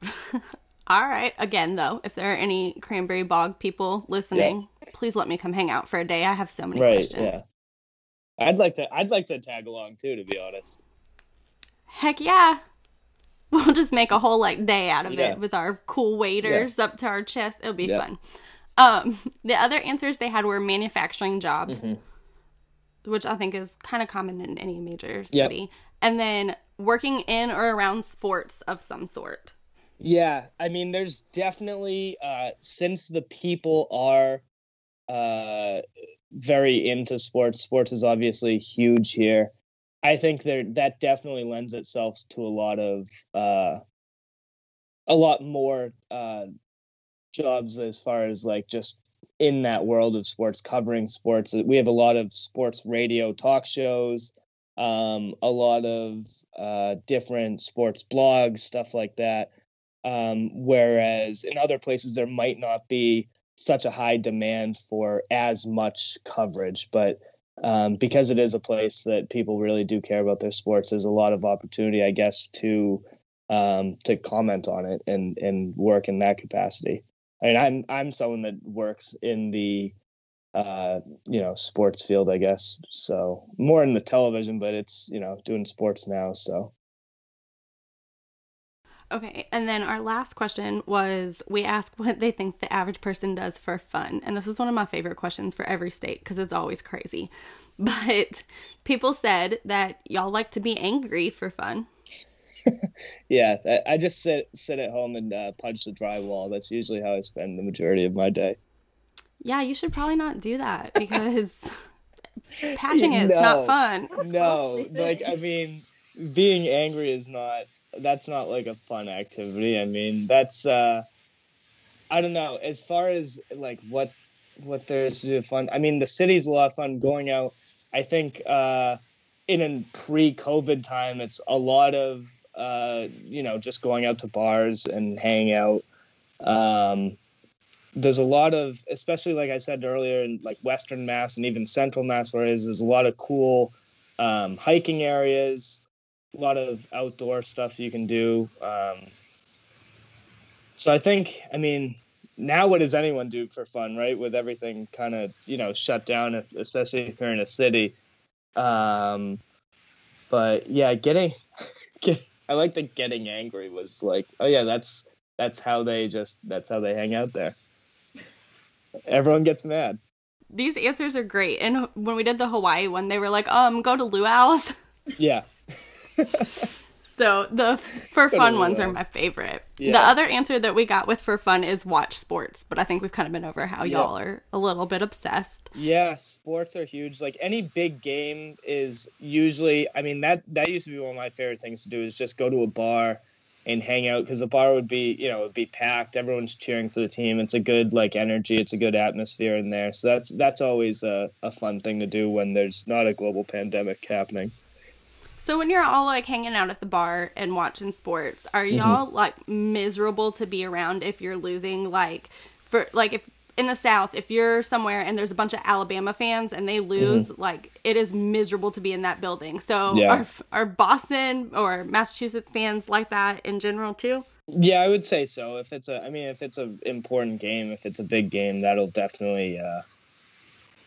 all right. Again though, if there are any cranberry bog people listening, please let me come hang out for a day. I have so many right questions. yeah i'd like to i'd like to tag along too to be honest Heck yeah. We'll just make a whole like day out of Yeah. it with our cool waders up to our chest. It'll be Yeah. fun. Um, the other answers they had were manufacturing jobs, Mm-hmm. which I think is kind of common in any major city, and then working in or around sports of some sort. Yeah i mean there's definitely uh since the people are uh very into sports sports is obviously huge here. I think there that definitely lends itself to a lot of uh a lot more uh jobs as far as like just in that world of sports covering sports. We have a lot of sports radio talk shows um a lot of uh different sports blogs stuff like that um whereas in other places there might not be such a high demand for as much coverage but um, because it is a place that people really do care about their sports there's a lot of opportunity i guess to um, to comment on it and and work in that capacity. I mean, I'm I'm someone that works in the uh, you know sports field, I guess. So more in the television, but it's you know doing sports now. So Okay, and then our last question was we asked what they think the average person does for fun. And this is one of my favorite questions for every state because it's always crazy. But people said that y'all like to be angry for fun. yeah, I just sit sit at home and uh, punch the drywall. That's usually how I spend the majority of my day. Yeah, you should probably not do that because patching it's no, not fun. No, like I mean, being angry is not that's not like a fun activity. I mean, that's uh I don't know. As far as like what what there's to do fun, I mean, the city's a lot of fun going out. I think uh in a pre-COVID time, it's a lot of uh, you know just going out to bars and hanging out. Um, there's a lot of, especially like I said earlier, in like Western Mass and even Central Mass, where there's a lot of cool um, hiking areas, a lot of outdoor stuff you can do. Um, so I think, I mean, now what does anyone do for fun, right? With everything kind of you know shut down, especially if you're in a city. Um, but yeah, getting, get, I like that getting angry was like, oh yeah, that's that's how they just that's how they hang out there. Everyone gets mad. These answers are great. And when we did the Hawaii one, they were like, um, go to luau's. Yeah. So the for fun ones are my favorite. Yeah. The other answer that we got with for fun is watch sports, but I think we've kind of been over how yeah. y'all are a little bit obsessed. Yeah, sports are huge. Like any big game is usually I mean that that used to be one of my favorite things to do is just go to a bar and hang out because the bar would be you know it would be packed everyone's cheering for the team it's a good like energy it's a good atmosphere in there so that's that's always a, a fun thing to do when there's not a global pandemic happening so when you're all like hanging out at the bar and watching sports are mm-hmm. y'all mm-hmm. like miserable to be around if you're losing like for like if in the South, if you're somewhere and there's a bunch of Alabama fans and they lose, mm-hmm. like it is miserable to be in that building. So yeah. are are Boston or Massachusetts fans like that in general too? Yeah, I would say so. If it's a, I mean, if it's an important game, if it's a big game, that'll definitely. Uh,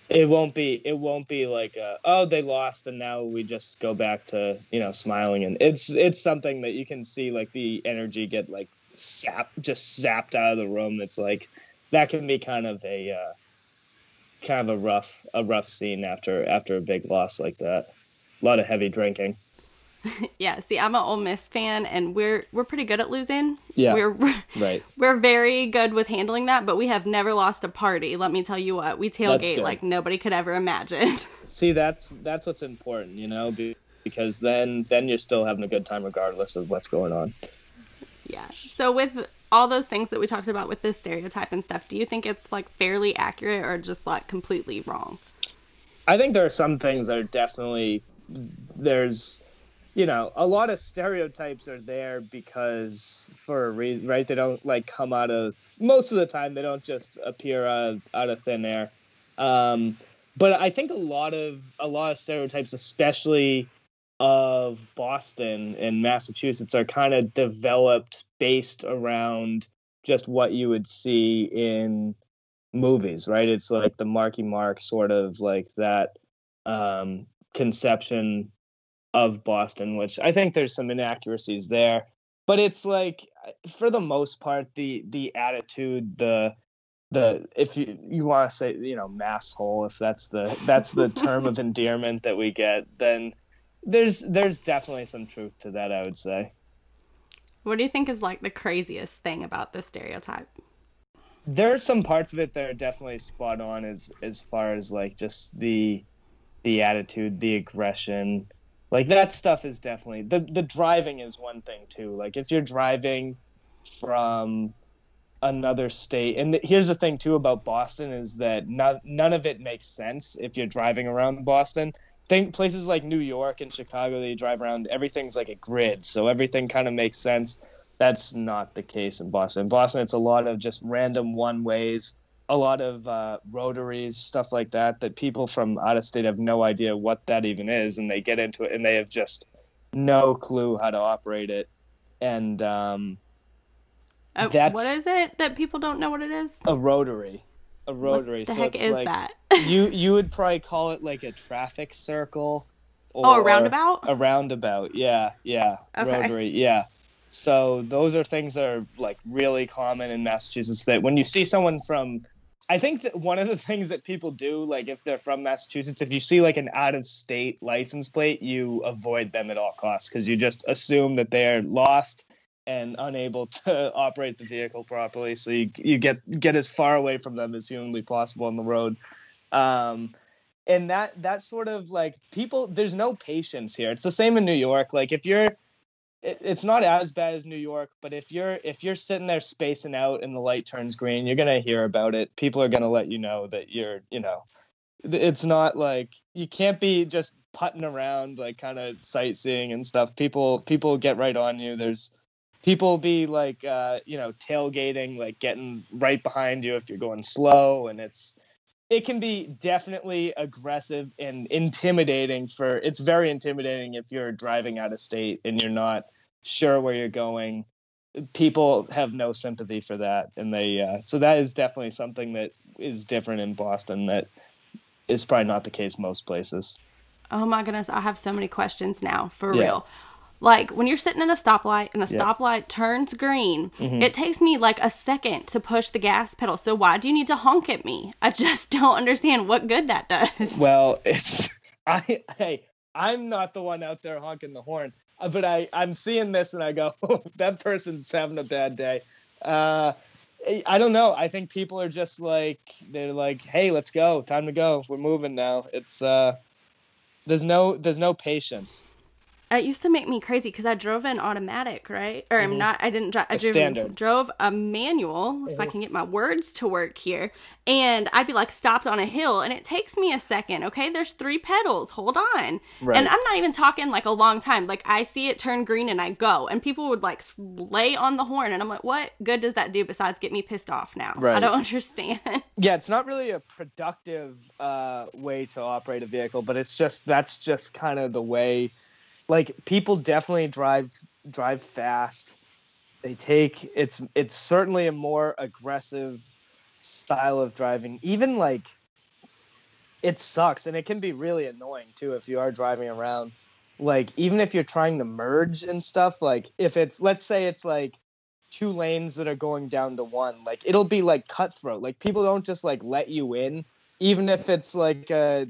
it won't be. It won't be like, oh, they lost, and now we just go back to you know smiling, and it's it's something that you can see like the energy get like zapped, just zapped out of the room. It's like that can be kind of a uh, kind of a rough a rough scene after after a big loss like that. A lot of heavy drinking. yeah, see, I'm an Ole Miss fan, and we're we're pretty good at losing. Yeah, we're right. We're very good with handling that, but we have never lost a party. Let me tell you what, we tailgate like nobody could ever imagine. see, that's that's what's important, you know, because then then you're still having a good time regardless of what's going on. Yeah. So with all those things that we talked about with this stereotype and stuff, do you think it's like fairly accurate or just like completely wrong? I think there are some things that are definitely there's you know a lot of stereotypes are there because for a reason right they don't like come out of most of the time they don't just appear out of, out of thin air um, but i think a lot of a lot of stereotypes especially of Boston and Massachusetts are kind of developed based around just what you would see in movies, right? It's like the Marky Mark sort of like that um, conception of Boston, which I think there's some inaccuracies there. But it's like, for the most part, the the attitude, the the if you you want to say you know masshole, if that's the that's the term of endearment that we get, then there's there's definitely some truth to that, I would say. What do you think is like the craziest thing about this stereotype? There are some parts of it that are definitely spot on as as far as like just the the attitude, the aggression. Like that stuff is definitely the the driving is one thing too. Like if you're driving from another state and here's the thing too about Boston is that not, none of it makes sense if you're driving around Boston think places like New York and Chicago, they drive around, everything's like a grid, so everything kind of makes sense. That's not the case in Boston. In Boston, it's a lot of just random one ways, a lot of uh, rotaries, stuff like that, that people from out of state have no idea what that even is, and they get into it and they have just no clue how to operate it. and um, Uh, That's- what is it that people don't know what it is? a rotary. A rotary. What the so heck it's is like, that? you you would probably call it like a traffic circle. oh, a roundabout? A roundabout. Yeah, yeah. Okay. Rotary. Yeah. So those are things that are like really common in Massachusetts. That when you see someone from, I think that one of the things that people do, like if they're from Massachusetts, if you see like an out of state license plate, you avoid them at all costs because you just assume that they're lost and unable to operate the vehicle properly. So you you get get as far away from them as humanly possible on the road. Um, and that that sort of like people there's no patience here. It's the same in New York. Like if you're it, it's not as bad as New York, but if you're if you're sitting there spacing out and the light turns green, you're gonna hear about it. People are gonna let you know that you're, you know, it's not like you can't be just putting around like kind of sightseeing and stuff. People people get right on you. There's people be like uh, you know tailgating, like getting right behind you if you're going slow, and it's it can be definitely aggressive and intimidating for it's very intimidating if you're driving out of state and you're not sure where you're going people have no sympathy for that and they uh, so that is definitely something that is different in boston that is probably not the case most places Oh my goodness, I have so many questions now, for Yeah. real. Like when you're sitting in a stoplight and the Yeah. Mm-hmm. stoplight turns green, it takes me like a second to push the gas pedal. So why do you need to honk at me? I just don't understand what good that does. well it's i hey i'm not the one out there honking the horn but i i'm seeing this and i go oh, that person's having a bad day uh I- don't know. I think people are just like they're like, "Hey, let's go. Time to go. We're moving now." It's uh there's no there's no patience. It used to make me crazy because I drove an automatic, right? Or I'm not. I didn't drive. I Mm-hmm. Drove, standard. Mm-hmm. drove a manual. If I can get my words to work here, and I'd be like stopped on a hill, and it takes me a second. Okay, there's three pedals. Hold on, Right. and I'm not even talking like a long time. Like I see it turn green, and I go, and people would like lay on the horn, and I'm like, what good does that do besides get me pissed off now? Right. I don't understand. Yeah, it's not really a productive uh, way to operate a vehicle, but it's just that's just kind of the way. Like people definitely drive drive fast. They take it's it's certainly a more aggressive style of driving. Even like it sucks and it can be really annoying too if you are driving around. Like even if you're trying to merge and stuff, like if it's let's say it's like two lanes that are going down to one like it'll be like cutthroat like people don't just like let you in even if it's like uh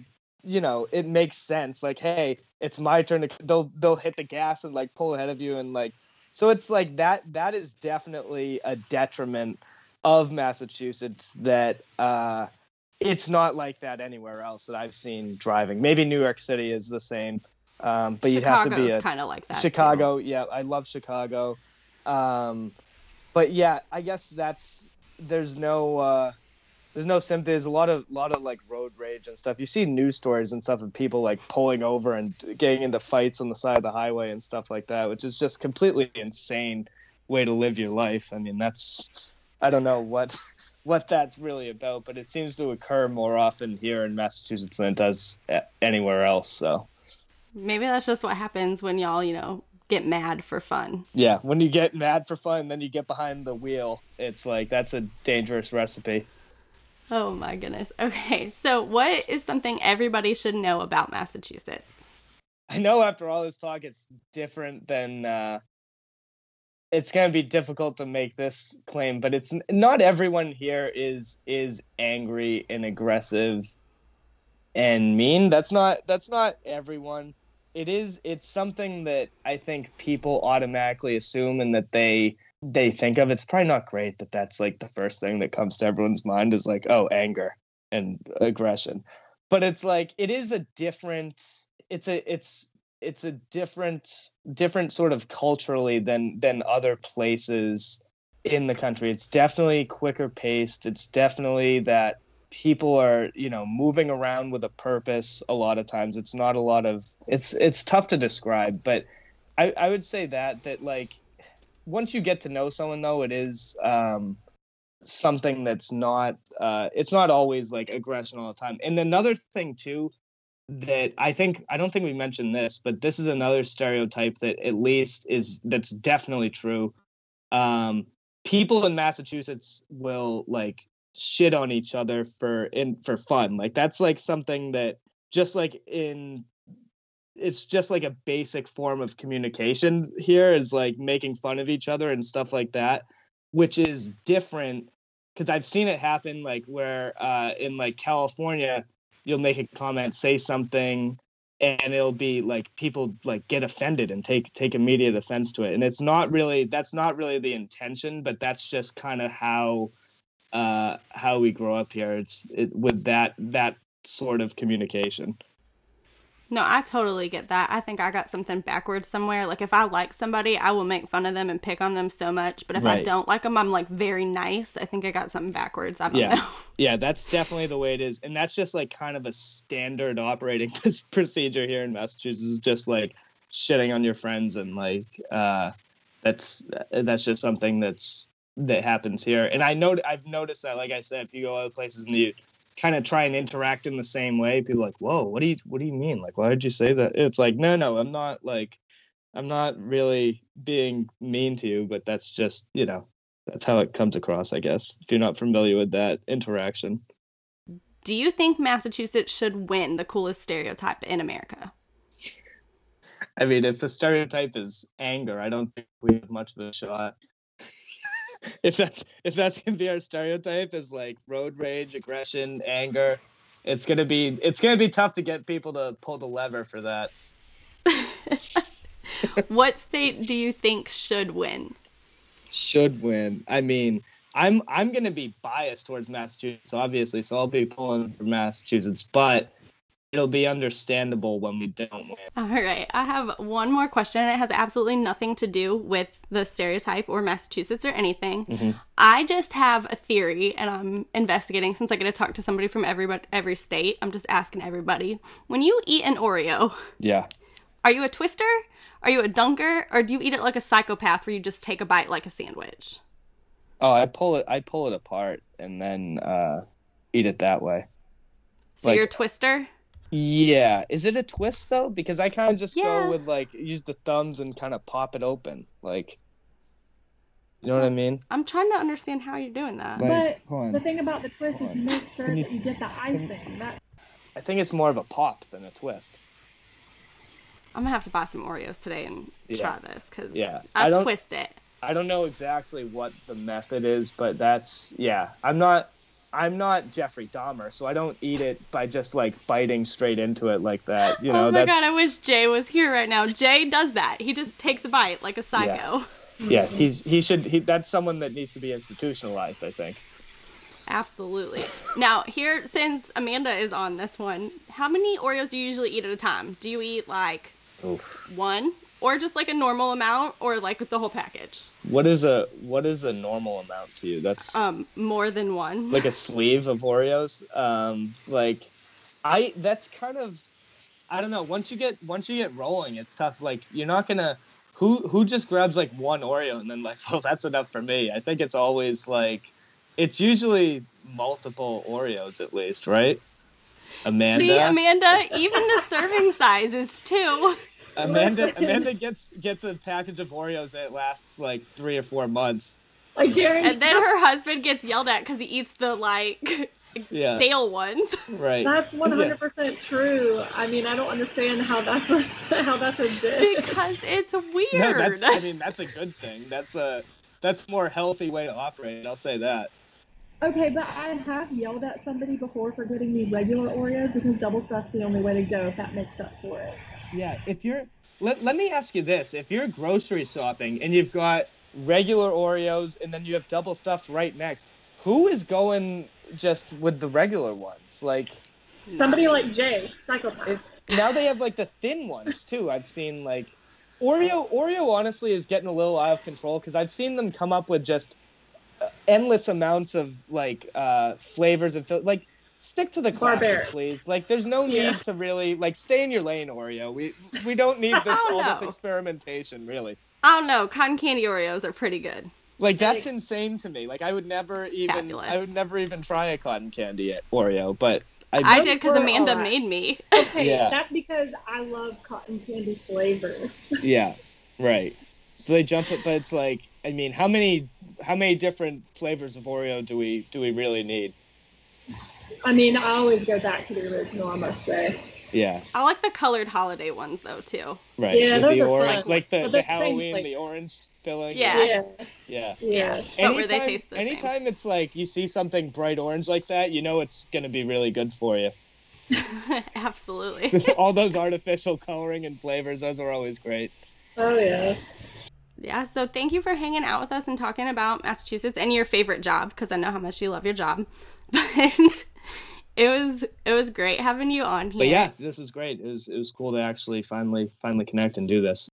you know it makes sense like hey it's my turn to they'll they'll hit the gas and like pull ahead of you and like so it's like that that is definitely a detriment of massachusetts that uh it's not like that anywhere else that i've seen driving maybe new york city is the same um but you'd have to be kind of like that. too. Chicago, yeah, I love Chicago. Um, but yeah, I guess that's there's no uh, there's no sympathy. There's a lot of lot of like road rage and stuff. You see news stories and stuff of people like pulling over and getting into fights on the side of the highway and stuff like that, which is just completely insane way to live your life. I mean, that's I don't know what what that's really about, but it seems to occur more often here in Massachusetts than it does uh, anywhere else. So. Maybe that's just what happens when y'all, you know, get mad for fun. Yeah, when you get mad for fun, then you get behind the wheel. It's like that's a dangerous recipe. Oh my goodness. Okay, so what is something everybody should know about Massachusetts? I know after all this talk, it's different than. Uh, it's gonna be difficult to make this claim, but it's not everyone here is is angry and aggressive and mean. That's not that's not everyone. It is it's something that I think people automatically assume and that they they think of. It's probably not great that that's like the first thing that comes to everyone's mind is like, oh, anger and aggression. But it's like it is a different it's a it's it's a different different sort of culturally than than other places in the country. It's definitely quicker paced. It's definitely that people are you know moving around with a purpose a lot of times it's not a lot of it's it's tough to describe but i i would say that that like once you get to know someone though it is um something that's not uh it's not always like aggression all the time and another thing too that I think I don't think we mentioned this, but this is another stereotype that at least is that's definitely true. Um, people in Massachusetts will like shit on each other for in for fun. Like that's like something that just like in it's just like a basic form of communication here is like making fun of each other and stuff like that, which is different because I've seen it happen like where uh in like California you'll make a comment, say something, and it'll be like people like get offended and take take immediate offense to it. And it's not really that's not really the intention, but that's just kind of how uh how we grow up here. It's it, with that that sort of communication. No, I totally get that. I think I got something backwards somewhere. Like if I like somebody, I will make fun of them and pick on them so much. But if I don't like them, I'm like very nice. I think I got something backwards. I don't Yeah. know. Yeah, that's definitely the way it is, and that's just like kind of a standard operating procedure here in Massachusetts. Is just like shitting on your friends, and like uh, that's that's just something that's that happens here. And I know I've noticed that, like I said, if you go other places and you kind of try and interact in the same way, people are like, "Whoa, what do you what do you mean? Like, why did you say that?" It's like, no, no, I'm not like I'm not really being mean to you, but that's just you know that's how it comes across, I guess. If you're not familiar with that interaction, Do you think Massachusetts should win the coolest stereotype in America? I mean, if the stereotype is anger, I don't think we have much of a shot. if that's if that's gonna be our stereotype, is like road rage, aggression, anger. It's gonna be it's gonna be tough to get people to pull the lever for that. what state do you think should win? Should win. I mean, I'm I'm gonna be biased towards Massachusetts, obviously, so I'll be pulling for Massachusetts, but it'll be understandable when we don't win. All right, I have one more question. and It has absolutely nothing to do with the stereotype or Massachusetts or anything. I just have a theory, and I'm investigating since I get to talk to somebody from every every state. I'm just asking everybody: when you eat an Oreo, Yeah. are you a twister? Are you a dunker? Or do you eat it like a psychopath, where you just take a bite like a sandwich? Oh, I pull it I pull it apart and then uh eat it that way. So Like- you're a twister. Yeah, is it a twist though? Because I kind of just Yeah. go with like use the thumbs and kind of pop it open, like. You know what I mean? I'm trying to understand how you're doing that. Like, But the thing about the twist is you make sure you that you get the can- icing. That I think it's more of a pop than a twist. I'm gonna have to buy some Oreos today and Yeah. try this because Yeah. I, I don't- twist it. I don't know exactly what the method is, but that's yeah. I'm not I'm not Jeffrey Dahmer, so I don't eat it by just like biting straight into it like that. You oh know, oh my that's god, I wish Jay was here right now. Jay does that. He just takes a bite like a psycho. yeah. yeah He's he should he that's someone that needs to be institutionalized. I think. Absolutely. Now, here, since Amanda is on this one, how many Oreos do you usually eat at a time? Do you eat like Oof. one, or just like a normal amount, or like the whole package? What is a what is a normal amount to you? That's Um, more than one. like a sleeve of Oreos. Um, like I that's kind of I don't know. Once you get once you get rolling, it's tough. Like you're not gonna who who just grabs like one Oreo and then like well that's enough for me. I think it's always like it's usually multiple Oreos at least, right? Amanda, See, Amanda, even the serving size is two. Amanda, Amanda gets gets a package of Oreos that lasts like three or four months. I guarantee. And then her husband gets yelled at because he eats the like Yeah. stale ones. Right. That's 100% true. I mean, I don't understand how that's a, how that's a dish. because it's weird. No, that's I mean that's a good thing. That's a that's a more healthy way to operate. I'll say that. Okay, but I have yelled at somebody before for getting me regular Oreos because double stuff's the only way to go if that makes up for it. Yeah, if you're let, let me ask you this. If you're grocery shopping and you've got regular Oreos and then you have double stuffed right next, who is going just with the regular ones? Like Somebody like Jay, psychopath. it, now they have like the thin ones too. I've seen like Oreo Oreo honestly is getting a little out of control cuz I've seen them come up with just uh, endless amounts of like uh flavors and like stick to the classic Barbaric. please like there's no need Yeah. to really like stay in your lane oreo we we don't need this Oh, all this experimentation really Oh don't. Cotton candy Oreos are pretty good. like that's insane to me like i would never even i would never even try a cotton candy oreo but I bet- did because Amanda all right. made me. Okay, Yeah. that's because I love cotton candy flavors. Yeah, right. So they jump it, but it's like, I mean, how many how many different flavors of Oreo do we do we really need? I mean, I always go back to the original. I must say. Yeah, I like the colored holiday ones though too. right. Yeah, With those the are orange, fun. like the, But the they're the same Halloween, flavor. the orange filling. Yeah. Yeah. yeah. Yeah. But where they taste the same. anytime it's like you see something bright orange like that, you know it's gonna be really good for you. Absolutely. All those artificial coloring and flavors, those are always great. Oh yeah. Yeah, so thank you for hanging out with us and talking about Massachusetts and your favorite job because I know how much you love your job. But it was it was great having you on here. But yeah, this was great. It was it was cool to actually finally finally connect and do this.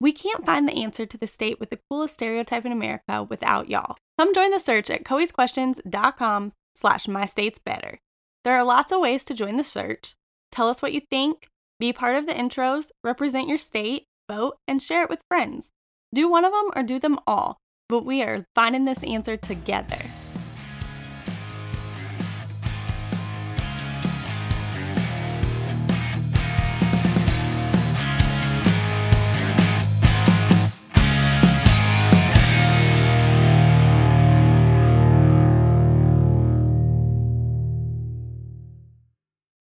We can't find the answer to the state with the coolest stereotype in America without y'all. Come join the search at coesquestions.com slash my state's better. There are lots of ways to join the search. Tell us what you think, be part of the intros, represent your state, vote, and share it with friends. Do one of them or do them all, but we are finding this answer together.